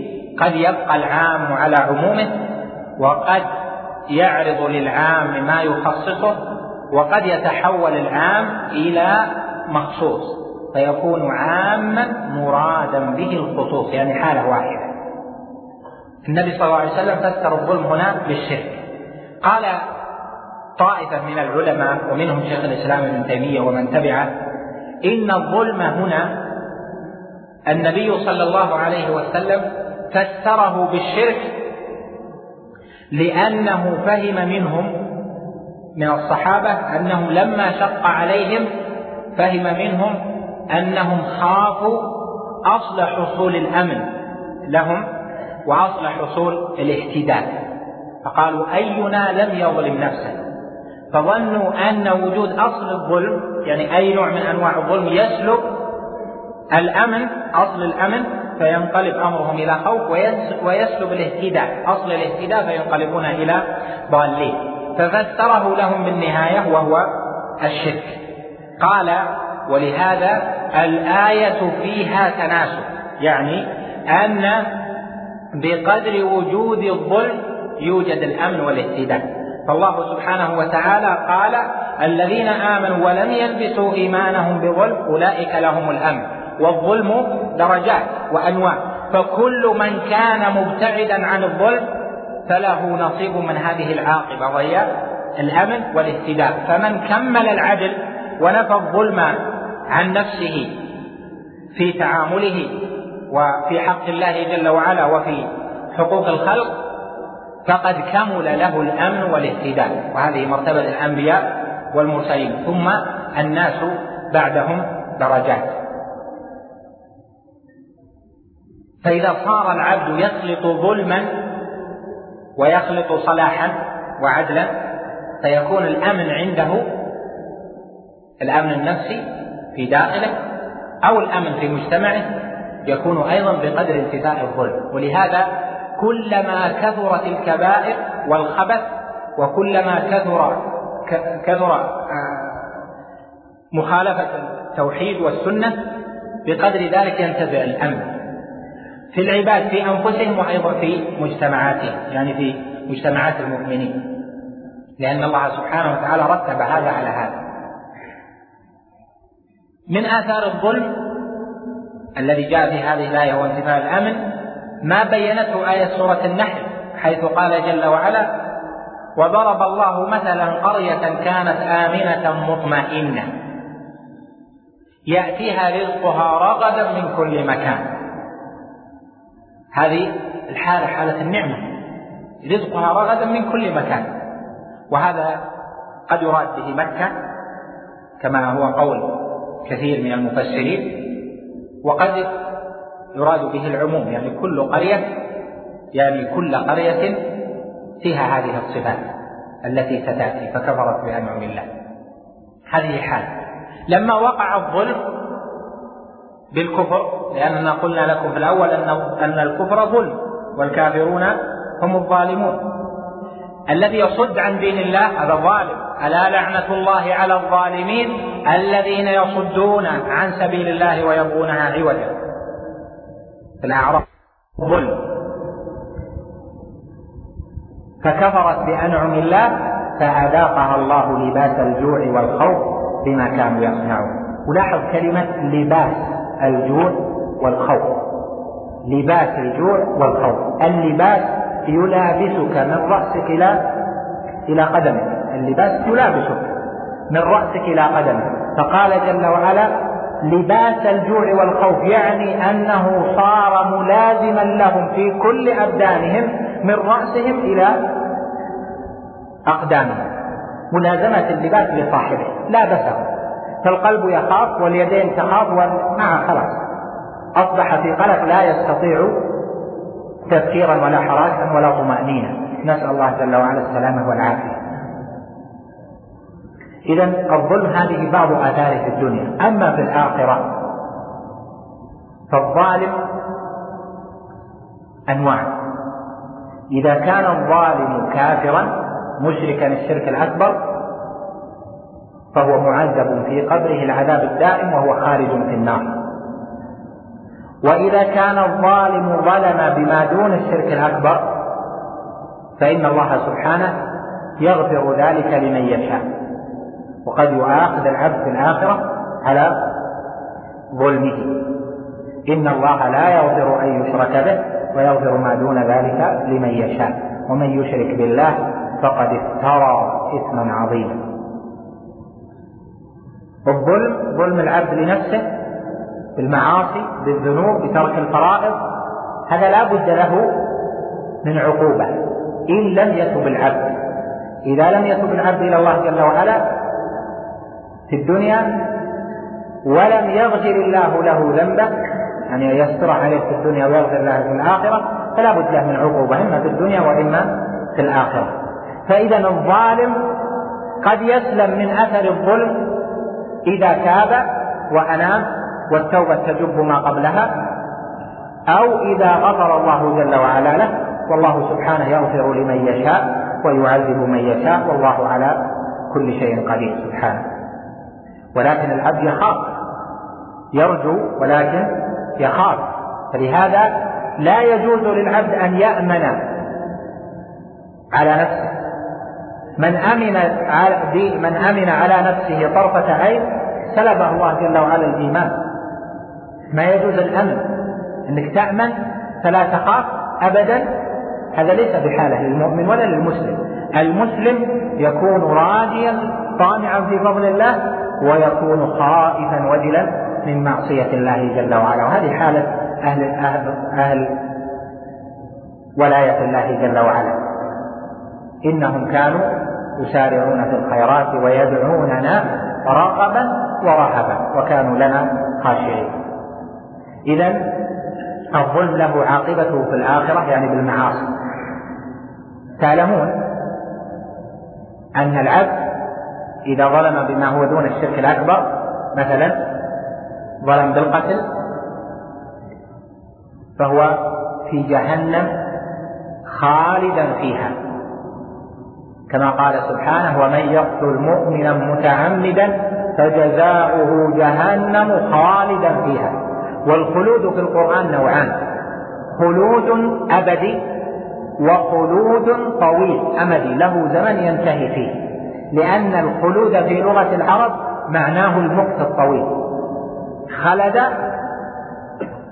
قد يبقى العام على عمومه وقد يعرض للعام ما يخصصه وقد يتحول العام إلى مخصوص. فيكون عاما مرادا به الخصوص يعني حالة واحدة. النبي صلى الله عليه وسلم فسر الظلم هنا بالشرك. قال طائفة من العلماء ومنهم شيخ الإسلام ابن تيمية ومن تبعه إن الظلم هنا النبي صلى الله عليه وسلم فسره بالشرك لأنه فهم منهم من الصحابة أنهم لما شق عليهم فهم منهم أنهم خافوا أصل حصول الأمن لهم وأصل حصول الاهتداء. فقالوا أينا لم يظلم نفسه؟ فظنوا أن وجود أصل الظلم يعني أي نوع من أنواع الظلم يسلب الأمن أصل الأمن فينقلب أمرهم إلى خوف ويسلب الاهتداء. أصل الاهتداء فينقلبون إلى ضالين. ففسره لهم بالنهاية وهو الشرك. قال ولهذا الآية فيها تناسب يعني أن بقدر وجود الظلم يوجد الأمن والاهتداء فالله سبحانه وتعالى قال الذين آمنوا ولم يلبسوا إيمانهم بظلم أولئك لهم الأمن والظلم درجات وأنواع. فكل من كان مبتعدا عن الظلم فله نصيب من هذه العاقبة وهي الأمن والاهتداء فمن كمل العدل ونفى الظلم عن نفسه في تعامله وفي حق الله جل وعلا وفي حقوق الخلق فقد كمل له الأمن والاهتداء. وهذه مرتبة الأنبياء والمرسلين. ثم الناس بعدهم درجات. فإذا صار العبد يخلط ظلما ويخلط صلاحا وعدلا فيكون الأمن عنده الأمن النفسي في داخله أو الأمن في مجتمعه يكون أيضا بقدر انتفاء الظلم. ولهذا كلما كثرت الكبائر والخبث وكلما كثر كثر آه، مخالفة التوحيد والسنة بقدر ذلك ينتزع الأمن في العباد في أنفسهم وأيضا في مجتمعاتهم يعني في مجتمعات المؤمنين. لأن الله سبحانه وتعالى رتب هذا على هذا. من آثار الظلم الذي جاء في هذه الآية هو انتفاء الأمن ما بينته آية سورة النحل حيث قال جل وعلا وضرب الله مثلا قرية كانت آمنة مطمئنة. يأتيها رزقها رغدا من كل مكان. هذه الحالة حالة النعمة. رزقها رغدا من كل مكان. وهذا قد يراد به مكة كما هو قول كثير من المفسرين وقد يراد به العموم يعني كل قرية يعني كل قرية فيها هذه الصفات التي ستأتي فكفرت بأنعم الله هذه حال. لما وقع الظلم بالكفر لأننا قلنا لكم في الأول أن أن الكفر ظلم والكافرون هم الظالمون. الذي يصد عن دين الله هذا ظالم ألا لعنة الله على الظالمين؟ الذين يصدون عن سبيل الله ويبغونها عوجا. الأعراف ظلم فكفرت بأنعم الله فأذاقها الله لباس الجوع والخوف بما كانوا يصنعون. ولاحظ كلمة لباس الجوع والخوف. لباس الجوع والخوف. اللباس يلابسك من رأسك إلى إلى قدمك اللباس يلابسك من رأسك إلى قدمك فقال جل وعلا لباس الجوع والخوف يعني أنه صار ملازما لهم في كل أبدانهم من رأسهم إلى أقدامهم. ملازمة اللباس لصاحبه لا بسه فالقلب يخاف واليدين تخاف ومع خلاص. أصبح في قلق لا يستطيع تفكيرا ولا حراكا ولا طمأنينة. نسأل الله جل وعلا السلامة والعافية. إذا الظلم هذه بعض آثاره في الدنيا. أما في الآخرة فالظالم أنواع. إذا كان الظالم كافرا مشركا الشرك الأكبر فهو معذب في قبره العذاب الدائم وهو خارج في النار. وإذا كان الظالم ظلم بما دون الشرك الأكبر فإن الله سبحانه يغفر ذلك لمن يشاء. وقد يؤاخذ العبد في الآخرة على ظلمه. إن الله لا يغفر أن يشرك به ويغفر ما دون ذلك لمن يشاء. ومن يشرك بالله فقد افترى إثما عظيما. الظلم ظلم العبد لنفسه بالمعاصي بالذنوب بترك الفرائض هذا لا بد له من عقوبة. إن لم يتب العبد إذا لم يتب العبد إلى الله جل وعلا في الدنيا ولم يغفر الله له ذنبه يعني يستر عليه في الدنيا ويغفر له في الآخرة فلا بد له من عقوبة إما في الدنيا وإما في الآخرة. فإذا الظالم قد يسلم من أثر الظلم إذا تاب وأنام والتوبة تجب ما قبلها أو إذا غفر الله جل وعلا له والله سبحانه يغفر لمن يشاء ويعذب من يشاء والله على كل شيء قدير سبحانه. ولكن العبد يخاف يرجو ولكن يخاف. فلهذا لا يجوز للعبد أن يأمن على نفسه. من أمن من أمن على نفسه طرفة عين سلبه الله جل وعلا الإيمان. ما يجوز الأمن. أنك تأمن فلا تخاف أبدا. هذا ليس بحالة للمؤمن ولا للمسلم. المسلم يكون راجيا طامعا في فضل الله ويكون خائفا وجلا من معصية الله جل وعلا. وهذه حالة أهل أهل, أهل ولاية الله جل وعلا. إنهم كانوا يسارعون في الخيرات ويدعوننا رغبا ورهبا وكانوا لنا خاشعين. إذا الظلم له عاقبته في الآخرة يعني بالمعاصي. تعلمون أن العبد إذا ظلم بما هو دون الشرك الأكبر مثلا ظلم بالقتل فهو في جهنم خالدا فيها. كما قال سبحانه ومن يقتل مؤمنا متعمدا فجزاؤه جهنم خالدا فيها. والخلود في القرآن نوعان. خلود أبدي وخلود طويل أمدي له زمن ينتهي فيه. لأن الخلود في لغة العرب معناه المكث الطويل. خلد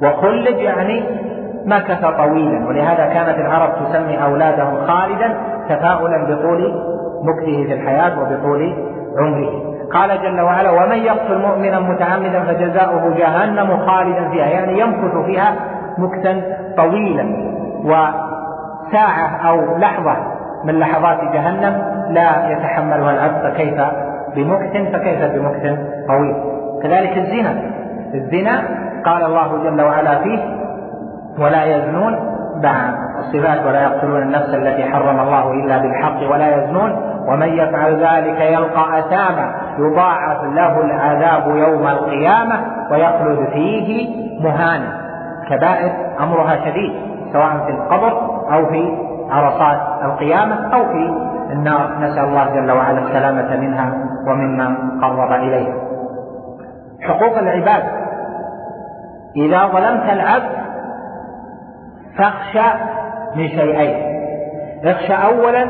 وخلد يعني مكث طويلا ولهذا كانت العرب تسمي أولادهم خالدا تفاؤلا بطول مكثه في الحياة وبطول عمره. قال جل وعلا ومن يقتل مؤمنا متعمدا فجزاؤه جهنم خالدا فيها. يعني يمكث فيها مكثا طويلا وساعة أو لحظة من لحظات جهنم لا يتحملها العبد فكيف بمكث؟ فكيف بمكث طويل؟ كذلك الزنا. الزنا قال الله جل وعلا فيه ولا يزنون بعد الصفات ولا يقتلون النفس التي حرم الله إلا بالحق ولا يزنون ومن يفعل ذلك يلقى أثاما. يضاعف له العذاب يوم القيامة ويخلد فيه مهانا كبائر أمرها شديد سواء في القبر أو في عرصات القيامة أو في النار. نسأل الله جل وعلا السلامة منها ومما قرب إليها. حقوق العباد. إذا ظلمت العبد فاخشى من شيئين. اخشى أولا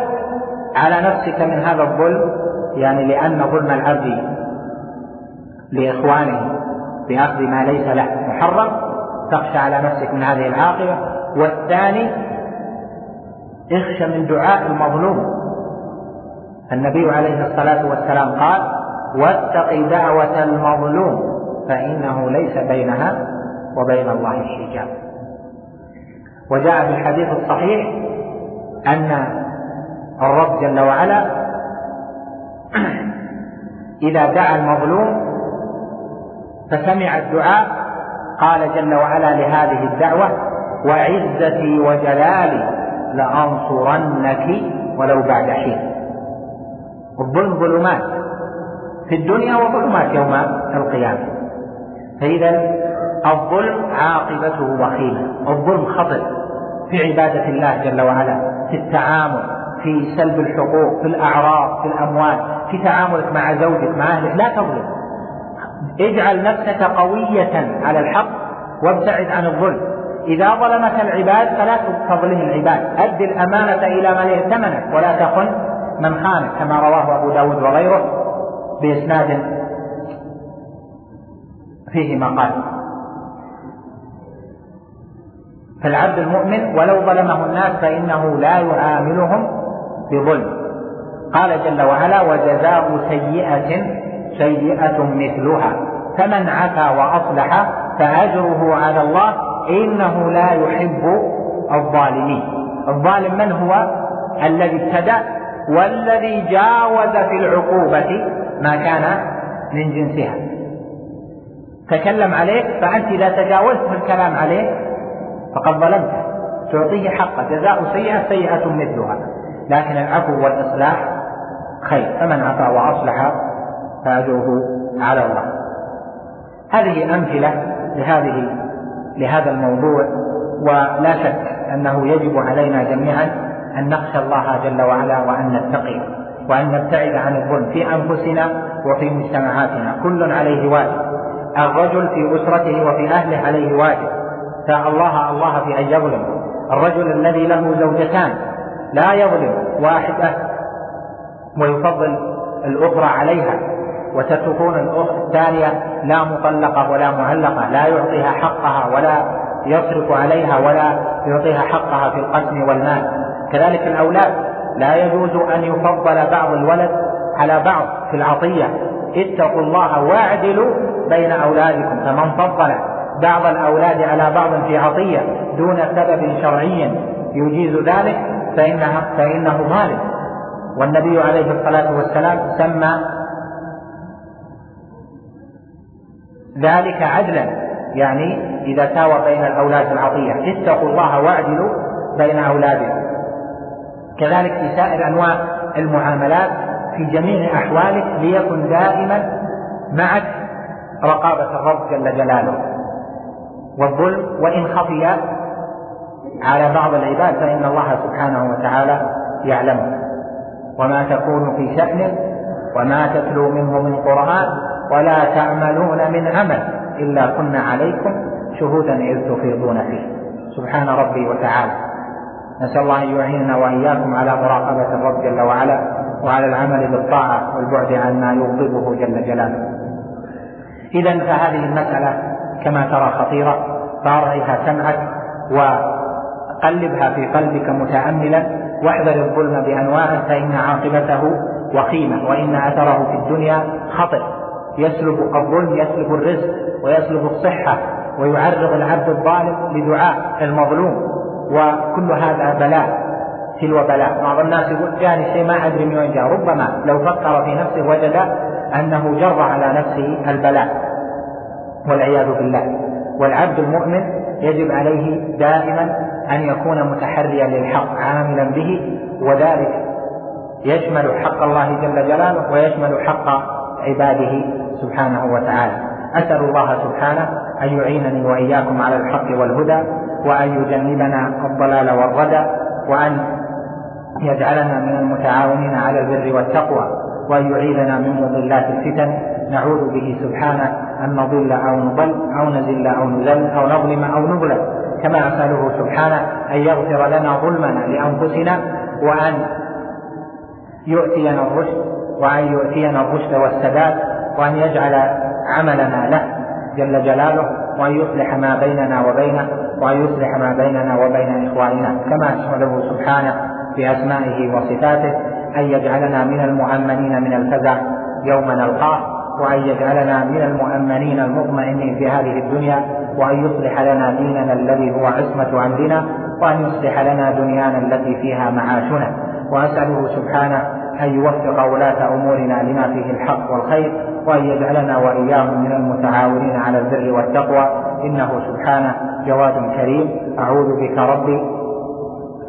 على نفسك من هذا الظلم يعني لأن ظلم العبد لإخوانه بأخذ ما ليس له محرم تخشى على نفسك من هذه العاقبة. والثاني اخشى من دعاء المظلوم. النبي عليه الصلاة والسلام قال واتق دعوة المظلوم فإنه ليس بينها وبين الله حجاب. وجاء في الحديث الصحيح أن الرب جل وعلا إذا دعا المظلوم فسمع الدعاء قال جل وعلا لهذه الدعوة وعزتي وجلالي لأنصرنك ولو بعد حين. الظلم ظلمات في الدنيا وظلمات يوم القيامة. فإذا الظلم عاقبته وخيمة الظلم خطر في عبادة الله جل وعلا في التعامل في سلب الحقوق في الأعراض في الأموال. في تعاملك مع زوجك مع أهلك لا تظلم. اجعل نفسك قوية على الحق وابتعد عن الظلم. إذا ظلمك العباد فلا تظلم العباد. أد الأمانة إلى من ائتمنك ولا تخن من خانك كما رواه أبو داود وغيره بإسناد فيه مقال فالعبد المؤمن ولو ظلمه الناس فإنه لا يعاملهم بظلم. قال جل وعلا وجزاء سيئة سيئة مثلها. فمن عفا وأصلح فأجره على الله إنه لا يحب الظالمين. الظالم من هو؟ الذي ابتدأ والذي جاوز في العقوبة ما كان من جنسها. تكلم عليك فأنت إذا تجاوزت في الكلام عليه فقد ظلمته. تعطيه حقه. جزاء سيئة سيئة مثلها. لكن العفو والإصلاح خير فمن عفا وأصلح فأجره على الله. هذه أمثلة لهذه لهذا الموضوع ولا شك أنه يجب علينا جميعا أن نخشى الله جل وعلا وأن نتقي وأن نبتعد عن الظلم في أنفسنا وفي مجتمعاتنا. كل عليه واجب. الرجل في أسرته وفي أهله عليه واجب. فالله الله في أن يظلم. الرجل الذي له زوجتان لا يظلم. واحدة ويفضل الأخرى عليها وتتركون الثانية لا مطلقة ولا معلقة لا يعطيها حقها ولا يصرف عليها ولا يعطيها حقها في القسم والمال. كذلك الأولاد لا يجوز أن يفضل بعض الولد على بعض في العطية. اتقوا الله واعدلوا بين أولادكم فمن فضل بعض الأولاد على بعض في عطية دون سبب شرعي يجيز ذلك فإنها فإنه ظالم والنبي عليه الصلاة والسلام سمى ذلك عدلا يعني إذا ساوى بين الأولاد العطية. اتقوا الله واعدلوا بين أولادكم. كذلك في سائر أنواع المعاملات في جميع أحوالك ليكن دائما معك رقابة الرب جل جلاله. والظلم وإن خفي على بعض العباد فإن الله سبحانه وتعالى يعلمه. وما تكون في شأن وما تتلو منه من قرآن ولا تعملون من عمل إلا كنا عليكم شهودا إذ تفيضون فيه. سبحان ربي وتعالى. نسأل الله أن يعيننا وإياكم على مراقبة الرب جل وعلا وعلى العمل بالطاعة والبعد عن ما يغضبه جل جلاله. إذا فهذه المسألة كما ترى خطيرة فارعها سمعك وقلبها في قلبك متأملا واحذر الظلم بأنواعه فإن عاقبته وخيمة وإن أثره في الدنيا خطر. يسلب الظلم يسلب الرزق ويسلب الصحة ويعرض العبد الظالم لدعاء المظلوم. وكل هذا بلاء تلو بلاء. بعض الناس يقول جاني شيء ما أدري من وين جاء. ربما لو فكر في نفسه وجد أنه جر على نفسه البلاء والعياذ بالله. والعبد المؤمن يجب عليه دائما أن يكون متحريا للحق عاملا به وذلك يشمل حق الله جل جلاله ويشمل حق عباده سبحانه وتعالى. أسأل الله سبحانه أن يعينني وإياكم على الحق والهدى وأن يجنبنا الضلال والردى وأن يجعلنا من المتعاونين على البر والتقوى وأن يعيذنا من مضلات الفتن. نعوذ به سبحانه أن نضل أو نضل أو نزل أو نزل أو نظلم أو نظلم. كما أسأله سبحانه أن يغفر لنا ظلمنا لأنفسنا وأن يؤتينا الرشد وأن يؤتينا الرشد والسداد وأن يجعل عملنا له جل جلاله وأن يصلح ما بيننا وبينه وأن يصلح ما بيننا وبين إخواننا. كما أسأله سبحانه بأسمائه وصفاته أن يجعلنا من المؤمنين من الفزع يوم نلقاه وأن يجعلنا من المؤمنين المطمئنين في هذه الدنيا وأن يصلح لنا ديننا الذي هو عصمة أمرنا وأن يصلح لنا دنيانا التي فيها معاشنا. وأسأله سبحانه أن يوفق ولاة أمورنا لما فيه الحق والخير وأن يجعلنا وإياهم من المتعاونين على البر والتقوى. إنه سبحانه جواد كريم. أعوذ بك ربي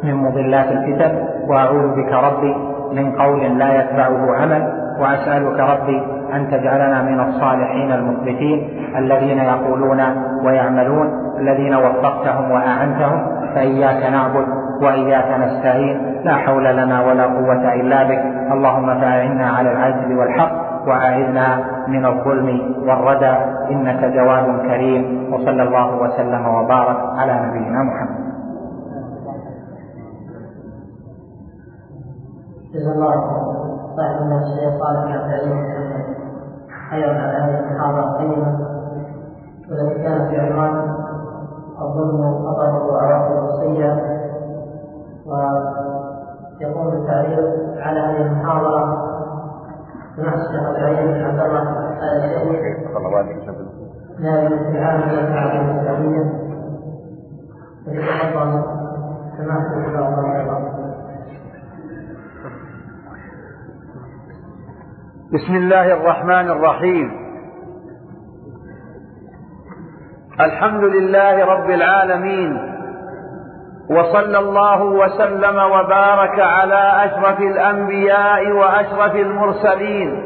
من مضلات الفتن وأعوذ بك ربي من قول لا يتبعه عمل. وأسألك ربي أن تجعلنا من الصالحين المخبتين الذين يقولون ويعملون الذين وفقتهم وأعنتهم فإياك نعبد وإياك نستعين لا حول لنا ولا قوة إلا بك. اللهم فأعنا على العجز والحق وأعذنا من الظلم والردى إنك جواد كريم. وصلى الله وسلم وبارك على نبينا محمد. جزا الله صاحبنا الشيخ صالح عبد العزيز خيرا على هذه المحاضرة القيمة والتي كانت بعنوان الظلم خطره وعواقبه السيئة ويقوم بالتعليق على هذه المحاضرة سمعت الشيخ العين بن عبد الله آل الشيخ. نائب العام للتعليم الإسلامية سمعت إن شاء الله. بسم الله الرحمن الرحيم. الحمد لله رب العالمين وصلى الله وسلم وبارك على أشرف الأنبياء وأشرف المرسلين.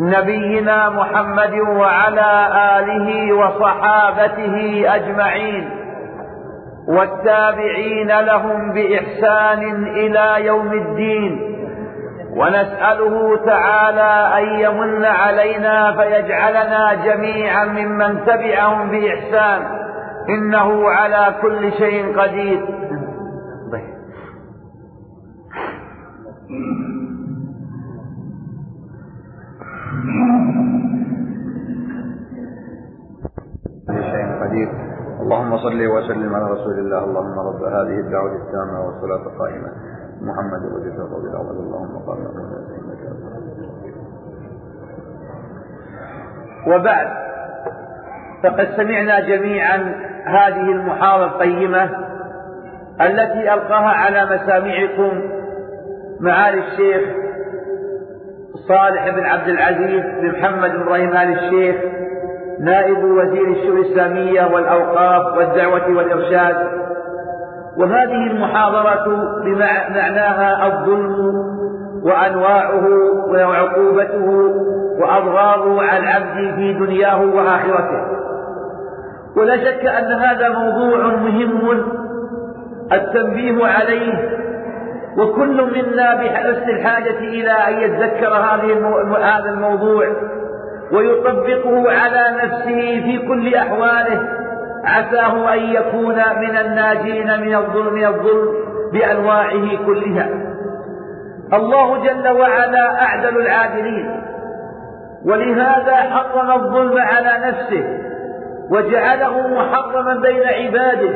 نبينا محمد وعلى آله وصحابته أجمعين. والتابعين لهم بإحسان إلى يوم الدين. ونسأله تعالى أن يمن علينا فيجعلنا جميعا ممن تبعهم بإحسان. إنه على كل شيء قدير. اللهم صل وسلم على رسول الله. اللهم رب هذه الدعوة التامة والصلاة القائمة. محمد وجزاك الله العظيم اللهم قال وبعد فقد سمعنا جميعا هذه المحاضرة القيمة التي ألقاها على مسامعكم معالي الشيخ صالح بن عبد العزيز بن محمد بن إبراهيم آل الشيخ نائب وزير الشؤون الإسلامية والأوقاف والدعوة والإرشاد وهذه المحاضرة بمعناها الظلم وأنواعه وعقوبته وأضراره على العبد في دنياه وآخرته. ولا شك أن هذا موضوع مهم التنبيه عليه وكل منا بحرص الحاجة إلى أن يتذكر هذا الموضوع ويطبقه على نفسه في كل أحواله. عساه أن يكون من الناجين من الظلم الظلم بأنواعه كلها. الله جل وعلا أعدل العادلين ولهذا حرم الظلم على نفسه وجعله محرما بين عباده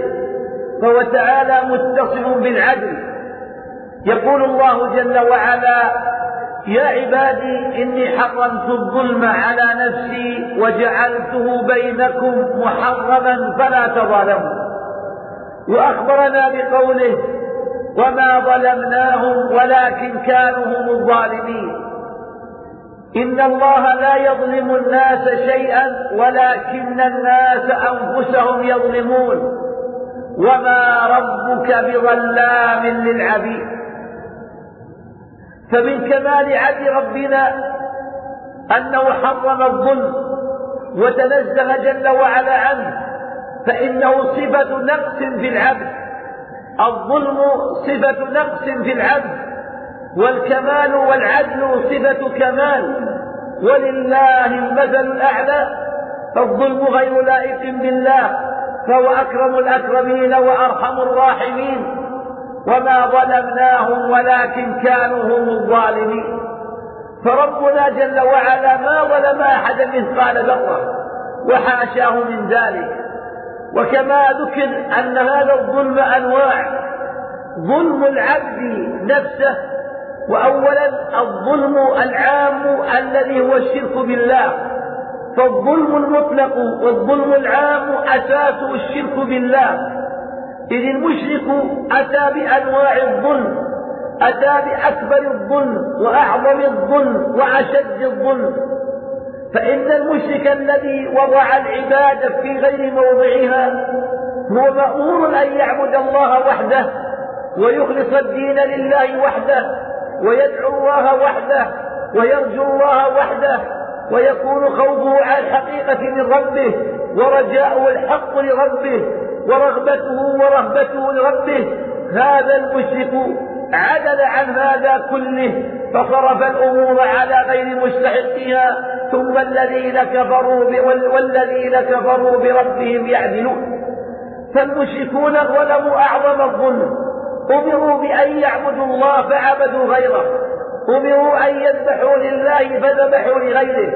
فهو تعالى متصف بالعدل. يقول الله جل وعلا يا عبادي إني حرمت الظلم على نفسي وجعلته بينكم محرما فلا تظالموا. وأخبرنا بقوله وما ظلمناهم ولكن كانوا هم الظالمين. إن الله لا يظلم الناس شيئا ولكن الناس أنفسهم يظلمون. وما ربك بظلام للعبيد. فمن كمال عدل ربنا أنه حرم الظلم وتنزه جل وعلا عنه فإنه صفة نقص في العبد. الظلم صفة نقص في العبد والكمال والعدل صفة كمال. ولله المثل الأعلى فالظلم غير لائق بالله فهو أكرم الأكرمين وأرحم الراحمين. وما ظلمناهم ولكن كانوا هم الظالمين. فربنا جل وعلا ما ظلم أحدا مثقال ذرة وحاشاه من ذلك. وكما ذكر أن هذا الظلم أنواع. ظلم العبد نفسه وأولا الظلم العام الذي هو الشرك بالله. فالظلم المطلق والظلم العام أساسه الشرك بالله. إذ المشرك أتى بأنواع الظلم أتى بأكبر الظلم وأعظم الظلم وأشد الظلم. فإن المشرك الذي وضع العبادة في غير موضعها هو مأمور أن يعبد الله وحده ويخلص الدين لله وحده ويدعو الله وحده ويرجو الله وحده ويكون خوفه على الحقيقة من ربه ورجاؤه الحق لربه. ورغبته ورهبته لربه. هذا المشرك عدل عن هذا كله فصرف الأمور على غير مستحقها ثم الذين كفروا والذين كفروا بربهم يعدلون. فالمشركون ظلموا أعظم الظلم. أمروا بأن يعبدوا الله فعبدوا غيره. أمروا أن يذبحوا لله فذبحوا لغيره.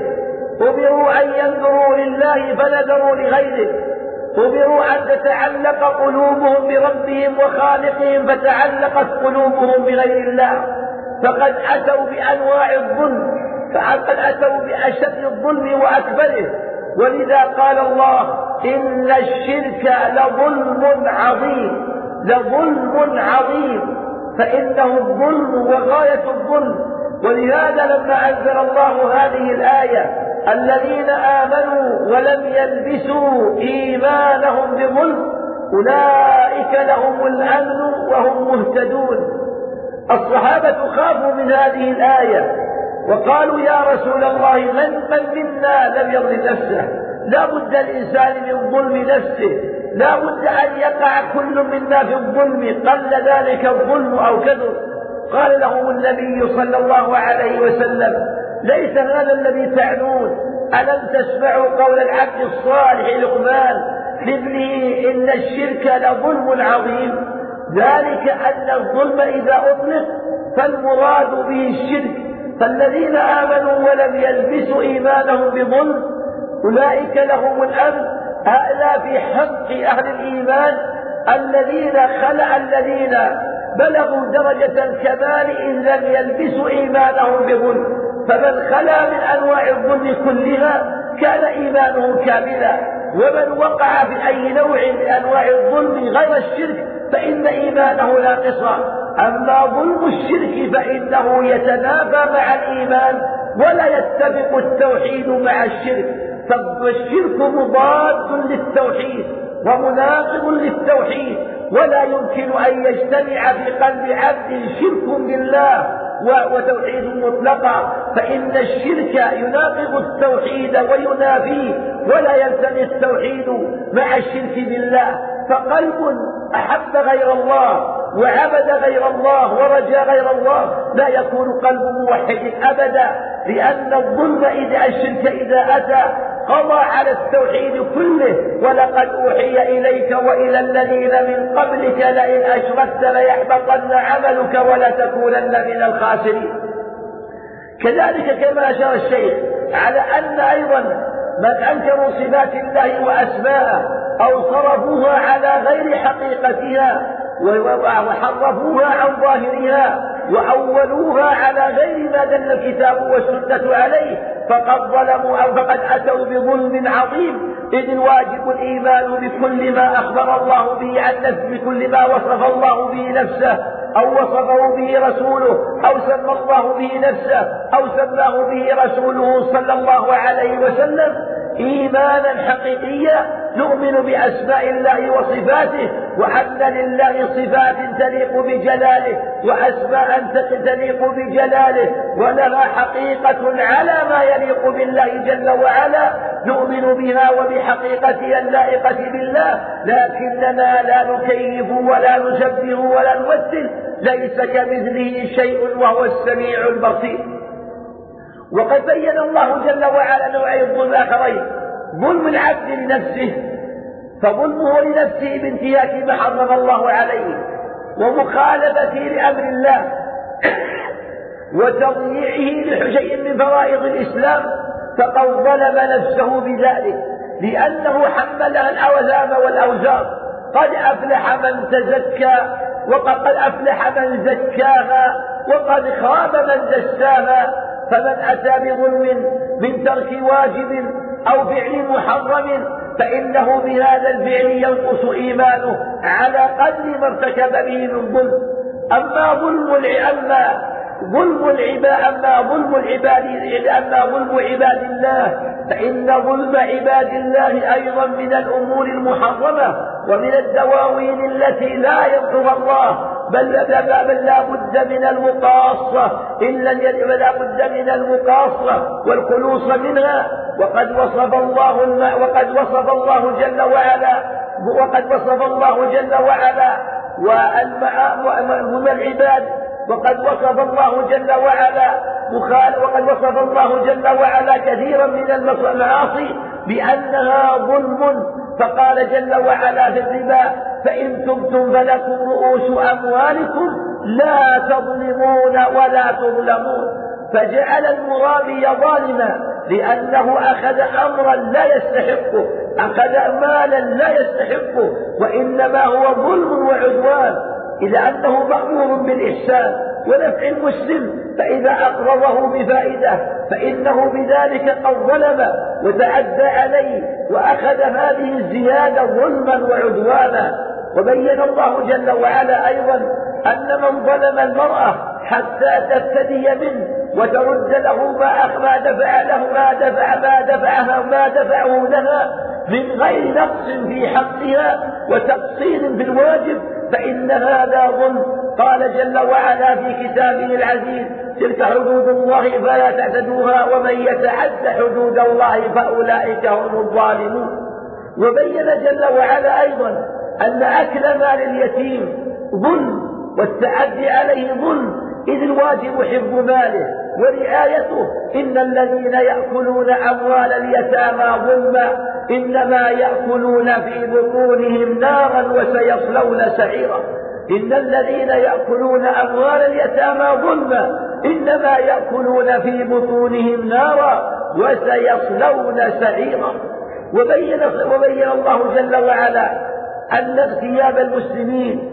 أمروا أن ينذروا لله فنذروا لغيره. أمروا أن تتعلق قلوبهم بربهم وخالقهم فتعلقت قلوبهم بغير الله. فقد أتوا بأنواع الظلم فقد أتوا بأشد الظلم وأكبره. ولذا قال الله إن الشرك لظلم عظيم لظلم عظيم. فإنه الظلم وغاية الظلم. ولهذا لما أنزل الله هذه الآية الذين آمنوا ولم يلبسوا إيمانهم بظلم أولئك لهم الأمن وهم مهتدون. الصحابة خافوا من هذه الآية وقالوا يا رسول الله من من منا لم يظلم نفسه؟ لا بد الإنسان من ظلم نفسه. لا بد أن يقع كل منا في الظلم قل ذلك الظلم أو كذب قال لهم النبي صلى الله عليه وسلم ليس هذا الذي تعنون. ألم تسمعوا قول العبد الصالح لقمان لابنه إن الشرك لظلم عظيم؟ ذلك أن الظلم إذا أطلق فالمراد به الشرك. فالذين آمنوا ولم يلبسوا إيمانهم بظلم أولئك لهم الأمن. هذا في حق أهل الإيمان الذين خلع الذين بلغوا درجة الكمال إن لم يلبسوا إيمانهم بظلم فمن خلا من أنواع الظلم كلها كان إيمانه كاملا. ومن وقع في أي نوع من أنواع الظلم غير الشرك فإن إيمانه ناقصا أما ظلم الشرك فإنه يتنافى مع الإيمان ولا يتفق التوحيد مع الشرك. فالشرك مضاد للتوحيد. ومناقض للتوحيد ولا يمكن أن يجتمع في قلب عبد شرك بالله وتوحيد مطلقا فإن الشرك يناقض التوحيد وينافيه ولا يلتمس التوحيد مع الشرك بالله. فقلب أحب غير الله وعبد غير الله ورجى غير الله لا يكون قلب موحد أبدا لأن الظلم إذا الشرك إذا أتى قضى على التوحيد كله ولقد أوحي إليك وإلى الذين من قبلك لئن أشركت ليحبطن عملك ولتكونن من الخاسرين. كذلك كما أشار الشيخ على أن أيضا من أنكروا صفات الله وأسماءه أو صرفوها على غير حقيقتها وحرفوها عن ظاهرها وأولوها على غير ما دل الكتاب والسنة عليه فقد ظلموا أو فقد أتوا بظلم عظيم. إذ الواجب الإيمان بكل ما أخبر الله به عن نفسه بكل ما وصف الله به نفسه أو وصفه به رسوله أو سمى الله به نفسه أو سماه به رسوله صلى الله عليه وسلم. إيمانا حقيقيا نؤمن بأسماء الله وصفاته وأن لله صفات تليق بجلاله وأسماء تليق بجلاله ولها حقيقة على ما يليق بالله جل وعلا. نؤمن بها وبحقيقتها اللائقة بالله لكننا لا نكيف ولا نشبه ولا نمثل ليس كمثله شيء وهو السميع البصير. وقد بين الله جل وعلا نوعي الظلم الآخرين ظلم العبد لنفسه فظلمه لنفسه بانتهاك ما حرم الله عليه ومخالفته لأمر الله وتضييعه لشيء من فرائض الإسلام فقد ظلم نفسه بذلك لأنه حملها الأوزام والأوزار قد أفلح من تزكى وقد أفلح من زكاها وقد خاب من دساها فمن أتى بظلم من ترك واجب أو فعل محرم فإنه بهذا الفعل ينقص إيمانه على قدر ما ارتكب به من ظلم. أما ظلم أما ظلم العباد أما ظلم العباد أما ظلم عباد الله فإن ظلم عباد الله أيضا من الأمور المحرمة ومن الدواوين التي لا يمحوها الله بل لا بد من المقاصة إن لم لا بد من المقاصة والخلوص منها وقد وصف الله وقد وصف الله جل وعلا وقد وصف الله جل وعلا وهم العباد وقد وصف الله جل وعلا وقد وصف الله جل وعلا كثيرا من المعاصي بأنها ظلم. فقال جل وعلا في الربا فإن تبتم فلكم رؤوس أموالكم لا تظلمون ولا تظلمون. فجعل المرابي ظالما لأنه أخذ أمرا لا يستحقه أخذ مالا لا يستحقه وإنما هو ظلم وعدوان. إذا أنه مأمور بالإحسان ونفع المسلم فإذا أقرضه بفائدة فإنه بذلك قد ظلم وتعدى عليه وأخذ هذه الزيادة ظلما وعدوانا. وبين الله جل وعلا أيضا أن من ظلم المرأة حتى تفتدي منه وترد له ما ما دفع له ما دفع ما دفعها ما دفعه لها من غير نقص في حقها وتقصير في الواجب فإن هذا ظلم. قال جل وعلا في كتابه العزيز تلك حدود الله فلا تعتدوها ومن يتعد حدود الله فأولئك هم الظالمون. وبين جل وعلا أيضا أن أكل مال اليتيم ظلم والتعدي عليه ظلم. إذ الواجب حفظ ماله ورعايته. إن الذين يأكلون أموال اليتامى ظلما إنما يأكلون في بطونهم نارا وسيصلون سعيرا. إن الذين يأكلون أموال اليتامى ظلما إنما يأكلون في بطونهم نارا وسيصلون سعيرا. وبين, وبين الله جل وعلا أن اغتياب المسلمين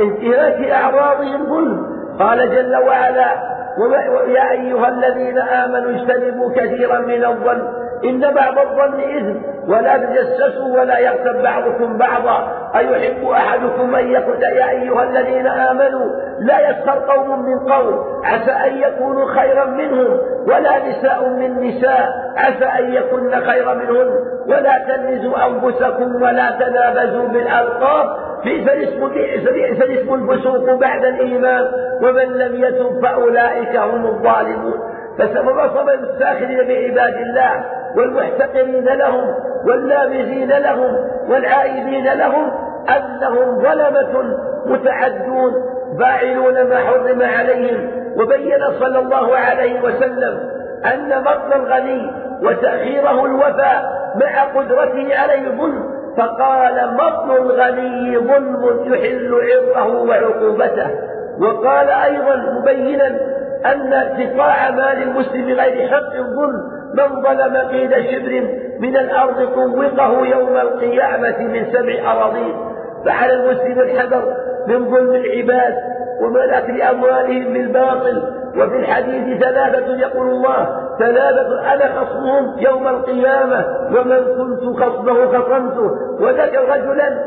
وانتهاك أعراضهم ظلم قال جل وعلا يا أيها الذين آمنوا اجتنبوا كثيرا من الظن. إن بعض الظن إذن ولا تجسسوا ولا يغتب بعضكم بعضا. أيحب أحدكم أن يقول يا أيها الذين آمنوا لا يسخر قوم من قوم. عسى أن يكونوا خيرا منهم ولا نساء من نساء. عسى أن يكن خيرا منهن. ولا تلمزوا أنفسكم ولا تنابزوا بالألقاب. بئس الاسم بئس الاسم الفسوق بعد الإيمان ومن لم يتب فأولئك هم الظالمون. صبر الساخرين بعباد الله والمحتقرين لهم واللامزين لهم والعائدين لهم أنهم ظلمة متعدون فاعلون ما حرم عليهم. وبين صلى الله عليه وسلم أن مطل الغني وتأخيره الوفاء مع قدرته عليه ظلم فقال مطل الغني ظلم يحل عرضه وعقوبته. وقال أيضا مبينا أن اقتطاع مال المسلم غير حق ظلم من ظلم قيد شبر من الأرض طوقه يوم القيامة من سبع أراضين. فعلى المسلم الحذر من ظلم العباد ومن أكل أموالهم بالباطل. وفي الحديث ثلاثة يقول الله ثلاثة أنا خصمهم يوم القيامة ومن كنت خصمه خصمته. وذكر رجلا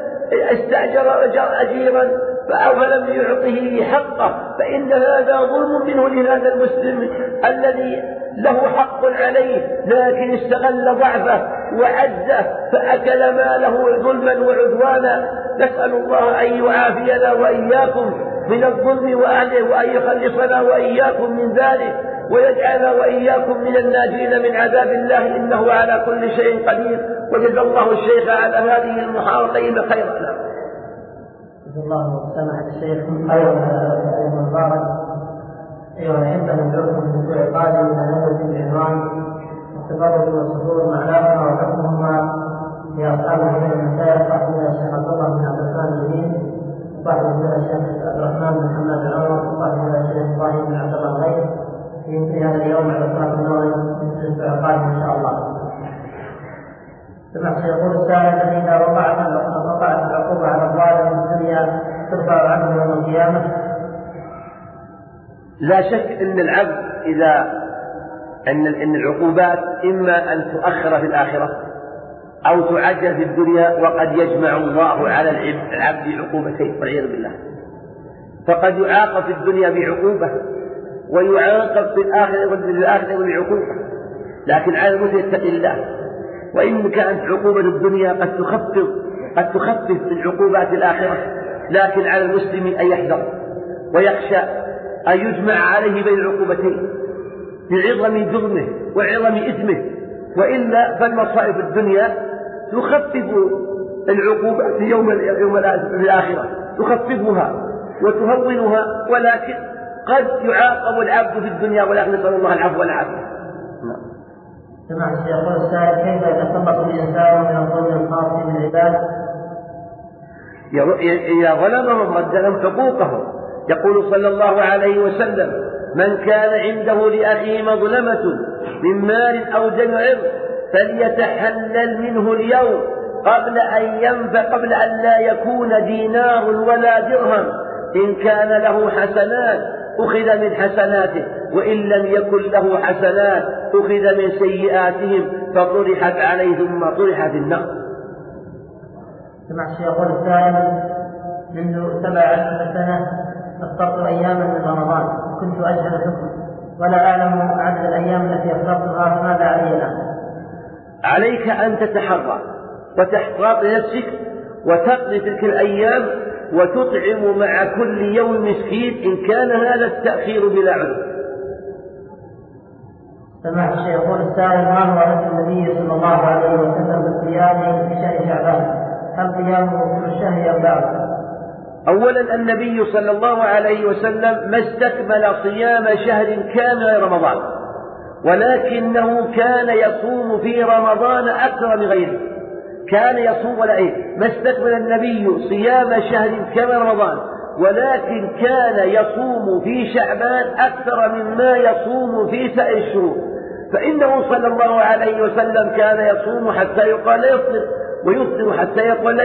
استأجر أجيرا فلم يعطه حقه. فإن هذا ظلم منه لهذا المسلم الذي له حق عليه لكن استغل ضعفه وعزه فأكل ماله ظلما وعدوانا. نسأل الله أن يعافينا وإياكم. من الظلم وأهله وأن يخلصنا وإياكم من ذلك ويجعلنا وإياكم من الناجين من عذاب الله إنه على كل شيء قدير. وجزا الله الشيخ على هذه المحاضرة خيرا. جزا الله سماحة الشيخ خيرا المبارك. أيها الأحبة ندعوكم الأسبوع القادم إلى ندوة بعنوان التبرج والصدور معلامها وحكمهما لأصحاب من المشايخ صاحبنا الشيخ عبد الله بن عبد الرحمن الدين وصاحبنا الشيخ عبد الرحمن بن محمد بن عمر وصاحبنا الشيخ إبراهيم بن عبد الله الغيث في هذا اليوم على صلاة النوم في القادم إن شاء الله. ثم يقول السائل إذا وقعت وقعت العقوبة على الظالم في الدنيا ترفع عنه يوم القيامة لا شك أن العبد إذا أن أن العقوبات إما أن تؤخر في الآخرة أو تعجل في الدنيا وقد يجمع الله على العبد عقوبتين والعياذ بالله. فقد يعاقب في الدنيا بعقوبة ويعاقب في الآخرة في الآخرة بعقوبة. لكن على المسلم يتقي الله. وإن كانت عقوبة الدنيا قد تخفف قد تخفف من عقوبات الآخرة. لكن على المسلم أن يحذر ويخشى أن يجمع عليه بين العقوبتين لعظم جرمه وعظم إثمه. وإلا فالمصائب الدنيا تخفف العقوبة في يوم يوم الآخرة تخففها وتهونها ولكن قد يعاقب العبد في الدنيا ولكن نسأل الله العفو والعافية. نعم. سمع الشيخ يقول السائل كيف يتخلص الإنسان من الظلم الخاص بالعباد؟ إذا ظلمهم رد لهم حقوقهم يقول صلى الله عليه وسلم من كان عنده لأخيه مظلمة من مال أو دم فليتحلل منه اليوم قبل أن ينفع قبل أن لا يكون دينار ولا درهم. إن كان له حسنات أخذ من حسناته. وإن لم يكن له حسنات أخذ من سيئاتهم. فطرحت عليه ثم طرح في النار. سمع الشيخ السائل منذ سبع عشر سنة أفطرت أياما من رمضان. كنت أجهل الحكم ولا أعلم عدد الأيام التي أفطرتها ماذا علي الآن عليك أن تتحرى وتحتاط لنفسك وتقضي تلك الأيام وتطعم مع كل يوم مسكين إن كان هذا التأخير بلا عذر سمعت الشيخ يقول السائل ما هو هدي النبي صلى الله عليه وسلم في الصيام في شهر شعبان؟ هل صيامه في الشهر أم بعد؟ أولا النبي صلى الله عليه وسلم ما استكمل صيام شهر كان رمضان ولكنه كان يصوم في رمضان أكثر من غيره. كان يصوم ولا إيه؟ ما استكمل النبي صيام شهر كان رمضان. ولكن كان يصوم في شعبان أكثر مما يصوم في سائر الشهور. فإنه صلى الله عليه وسلم كان يصوم حتى يقال لا يفطر ويفطر حتى يقال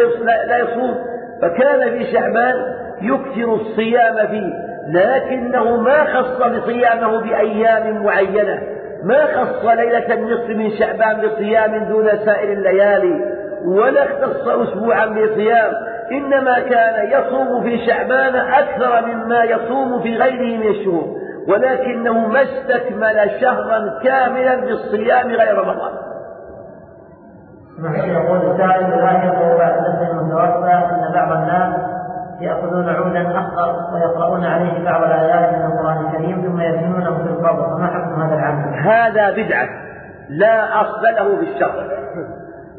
لا يصوم. فكان في شعبان يكثر الصيام فيه لكنه ما خص بصيامه بأيام معينة. ما خص ليلة النصف من شعبان بصيام دون سائر الليالي ولا اختص أسبوعا بصيام إنما كان يصوم في شعبان أكثر مما يصوم في غيره من الشهور ولكنه ما استكمل شهرا كاملا بالصيام غير رمضان يقول السائل لاحظوا بعد نفس المتوفى أن بعض الناس يأخذون عودا أخضر ويقرؤون عليه بعض الآيات من القرآن الكريم ثم يدفنونه في القبر فما حكم هذا العمل؟ هذا بدعة لا أصل له بالشرع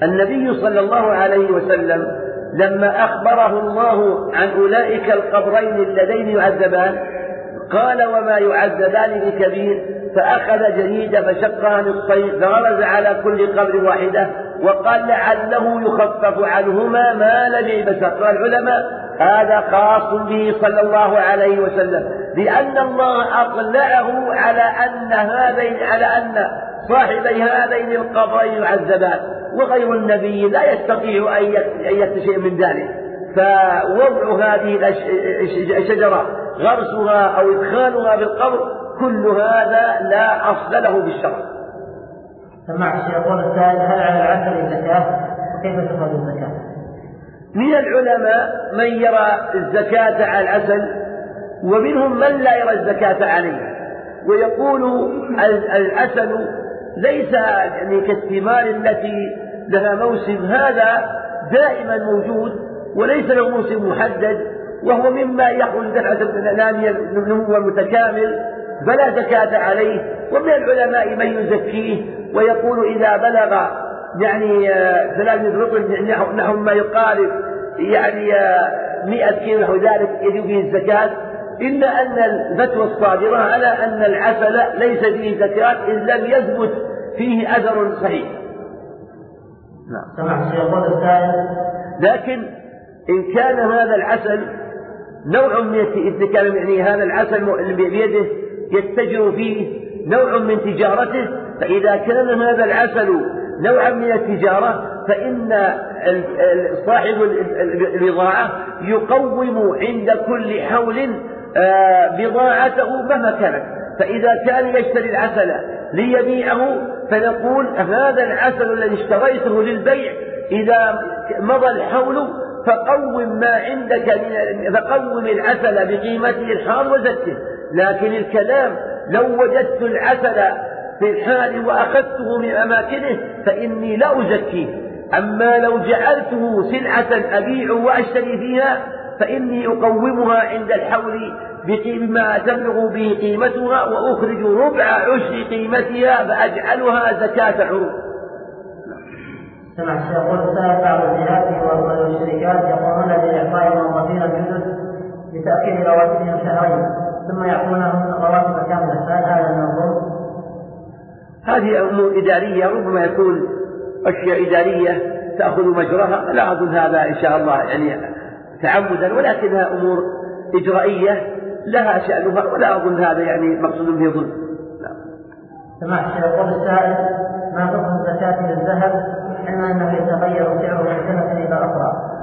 النبي صلى الله عليه وسلم لما أخبره الله عن أولئك القبرين اللذين يعذبان قال وما يعذبان بكبير. فأخذ جريدة فشقها نصفين فغرز على كل قبر واحدة وقال لعله يخفف عنهما ما لم يلبس قال العلماء. هذا خاص به صلى الله عليه وسلم. لأن الله أطلعه على أن هذين على أن صاحبي هذين القبرين يعذبان وغير النبي لا يستطيع أن يكتشف من ذلك. فوضع هذه الشجرة غرسها أو إدخالها في القبر كل هذا لا أصل له بالشرع. سمعت الشيخ السائل هل على العسل زكاة وكيف تخرج الزكاة؟ من العلماء من يرى الزكاة على العسل ومنهم من لا يرى الزكاة عليه. ويقول العسل ليس يعني كالثمار التي لها موسم هذا دائما موجود وليس له موسم محدد وهو مما يخرج دفعة النامية النمو المتكامل فلا زكاة عليه. ومن العلماء من يزكيه ويقول إذا بلغ يعني آه، ثلاثة رطل نحو ما يقارب يعني آه، مئة كيلو نحو ذلك يجب فيه الزكاة. إلا أن الفتوى الصادرة على أن العسل ليس فيه زكاة إن لم يثبت فيه أثر صحيح. نعم. يقول السائل لكن إن كان هذا العسل نوع من الزكاة يعني هذا العسل اللي بيده يتجر فيه نوع من تجارته فإذا كان هذا العسل نوعا من التجارة فإن صاحب البضاعة يقوم عند كل حول بضاعته مهما كانت. فإذا كان يشتري العسل ليبيعه فنقول هذا العسل الذي اشتريته للبيع إذا مضى الحول فقوم ما عندك من فقوم العسل بقيمته الحال وزكه لكن الكلام لو وجدت العسل في الحال وأخذته من أماكنه فإني لا أزكيه. أما لو جعلته سلعة أبيع وأشتري فيها فإني أقومها عند الحول بما تبلغ به قيمتها وأخرج ربع عشر قيمتها فأجعلها زكاة عروض سمع الشيخ سأل بعض الجهات والشركات يقومون بإعطاء الموظفين الجدد لتأخير رواتبهم شهرين ثم يعطونهم رواتب كاملة فهل هذا من الظلم؟ هذه أمور إدارية ربما يكون أشياء إدارية تأخذ مجراها لا أظن هذا إن شاء الله يعني تعمدا ولكنها أمور إجرائية لها شأنها ولا أظن هذا يعني مقصود به ظلم. نعم. سمعت يقول السائل ما حكم الزكاة للذهب علما أنه يتغير سعره من سنة إلى أخرى؟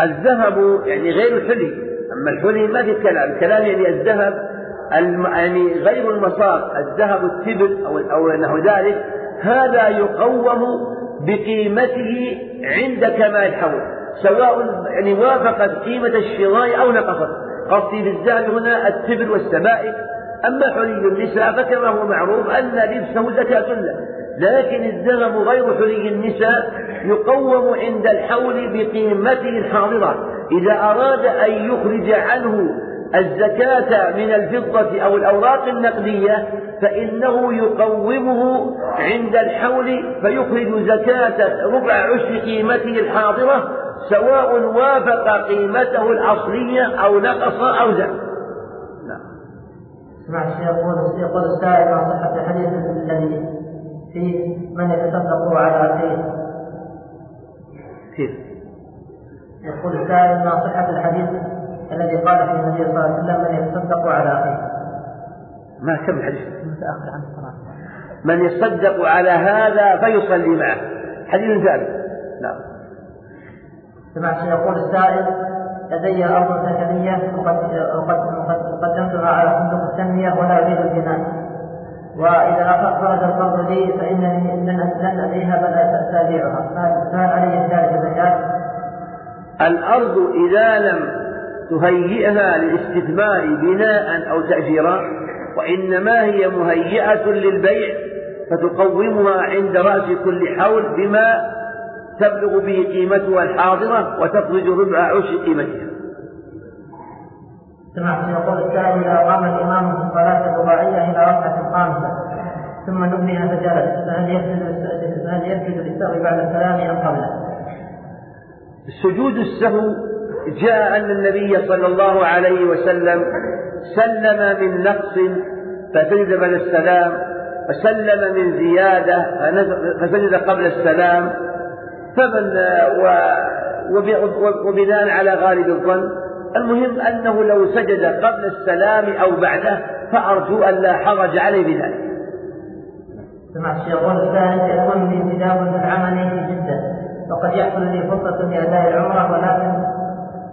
الذهب يعني غير الحلي أما الحلي ما في كلام الكلام يعني الذهب يعني غير المصاب الذهب التبر أو أو نحو ذلك هذا يقوم بقيمته عند كمال الحول سواء يعني وافقت قيمة الشراء أو نقصت. قصدي بالذهب هنا التبر والسبائك أما حلي النساء فكما هو معروف أن لبسه زكاة له. لكن الذهب غير حلي النساء يقوم عند الحول بقيمته الحاضرة. إذا أراد أن يخرج عنه الزكاة من الفضة أو الأوراق النقدية فإنه يقومه عند الحول فيخرج زكاة ربع عشر قيمته الحاضرة سواء وافق قيمته الأصلية أو نقص أو زاد. نعم. الشيخ يقول يقول السائل عن صحة الحديث الذي فيه من يتصدق على أخيه. كيف؟ يقول السائل ما صحة الحديث الذي قال فيه النبي صلى الله عليه وسلم من يتصدق على أخيه. ما كم الحديث متأخر عن الصلاة من يصدق على هذا فيصلي معه. حديث ثابت. نعم. سمعت يقول السائل لدي أرض سكنية وقد قدمتها على صندوق التنمية ولا أريد البناء وإذا خرج القرض لي فإنني لن أبيعها بل سأبيعها فهل علي ذلك زكاة؟ الأرض إذا لم تهيئها للاستثمار بناء أو تأجيرا وإنما هي مهيئة للبيع فتقومها عند رأس كل حول بما تبلغ به قيمتها الحاضرة وتخرج ربع عشر قيمتها. سمعت يقول السائل إذا قام الإمام في الصلاة الرباعية إلى ركعة خامسة ثم نبه فجلس فهل يسجد فهل يسجد للسهو بعد السلام أم قبله؟ سجود السهو جاء أن النبي صلى الله عليه وسلم سلم من نقص فسجد بعد السلام فسلم من زيادة فسجد قبل السلام فمن وبناء على غالب الظن. المهم أنه لو سجد قبل السلام أو بعده فأرجو أن لا حرج عليه بذلك. سمعت الشيخ الثاني يكون لي انتداب في العمل جدة وقد يحصل لي فرصة لأداء العمرة ولكن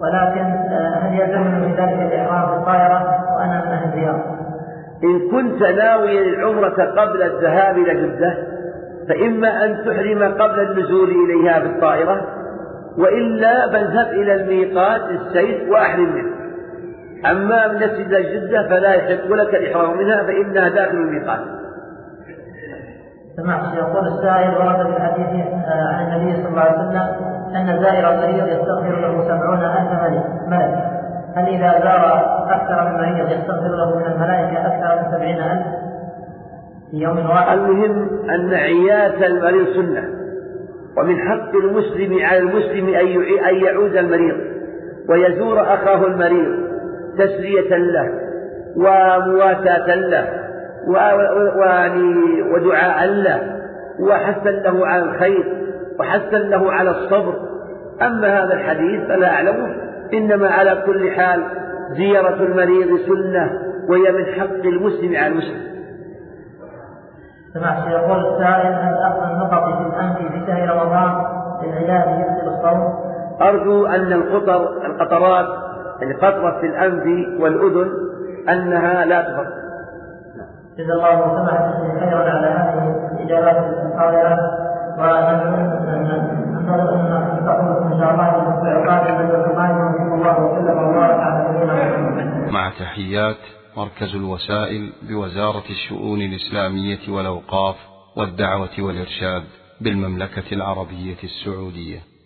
ولكن آه، هل يلزمني ذلك الإحرام بالطائرة؟ وأنا من أهل الرياض؟ إن كنت ناويا العمرة قبل الذهاب إلى جدة فإما أن تحرم قبل النزول إليها بالطائرة وإلا فاذهب إلى الميقات السير وأحرم منه. أما من إلى جدة فلا يحق لك الإحرام منها فإنها داخل الميقات. سمعت يقول السائل ورد في الحديث آه، عن النبي صلى الله عليه وسلم أن زائر المريض يستغفر له سبعون ألف ملك. هل إذا زار أكثر من مريض يستغفر له من الملائكة أكثر من سبعين ألف؟ في يوم واحد. المهم أن عياة المريض سنة. ومن حق المسلم على المسلم أن يعود المريض. ويزور أخاه المريض تسلية له ومواساة له ودعاء له وحثا له على الخير وحثا له على الصبر. أما هذا الحديث فلا أعلمه إنما على كل حال زيارة المريض سنة وهي من حق المسلم على المسلم سمعت يقول السائل هل أخذ النقط في الأنف في شهر رمضان للعلاج الصوم؟ أرجو أن القطر القطرات القطرة في الأنف والأذن أنها لا تفرق. جزا الله سمحت خيرا على هذه الإجابات الحاضرة ونحن مع تحيات مركز الوسائل بوزارة الشؤون الإسلامية والأوقاف والدعوة والإرشاد بالمملكة العربية السعودية.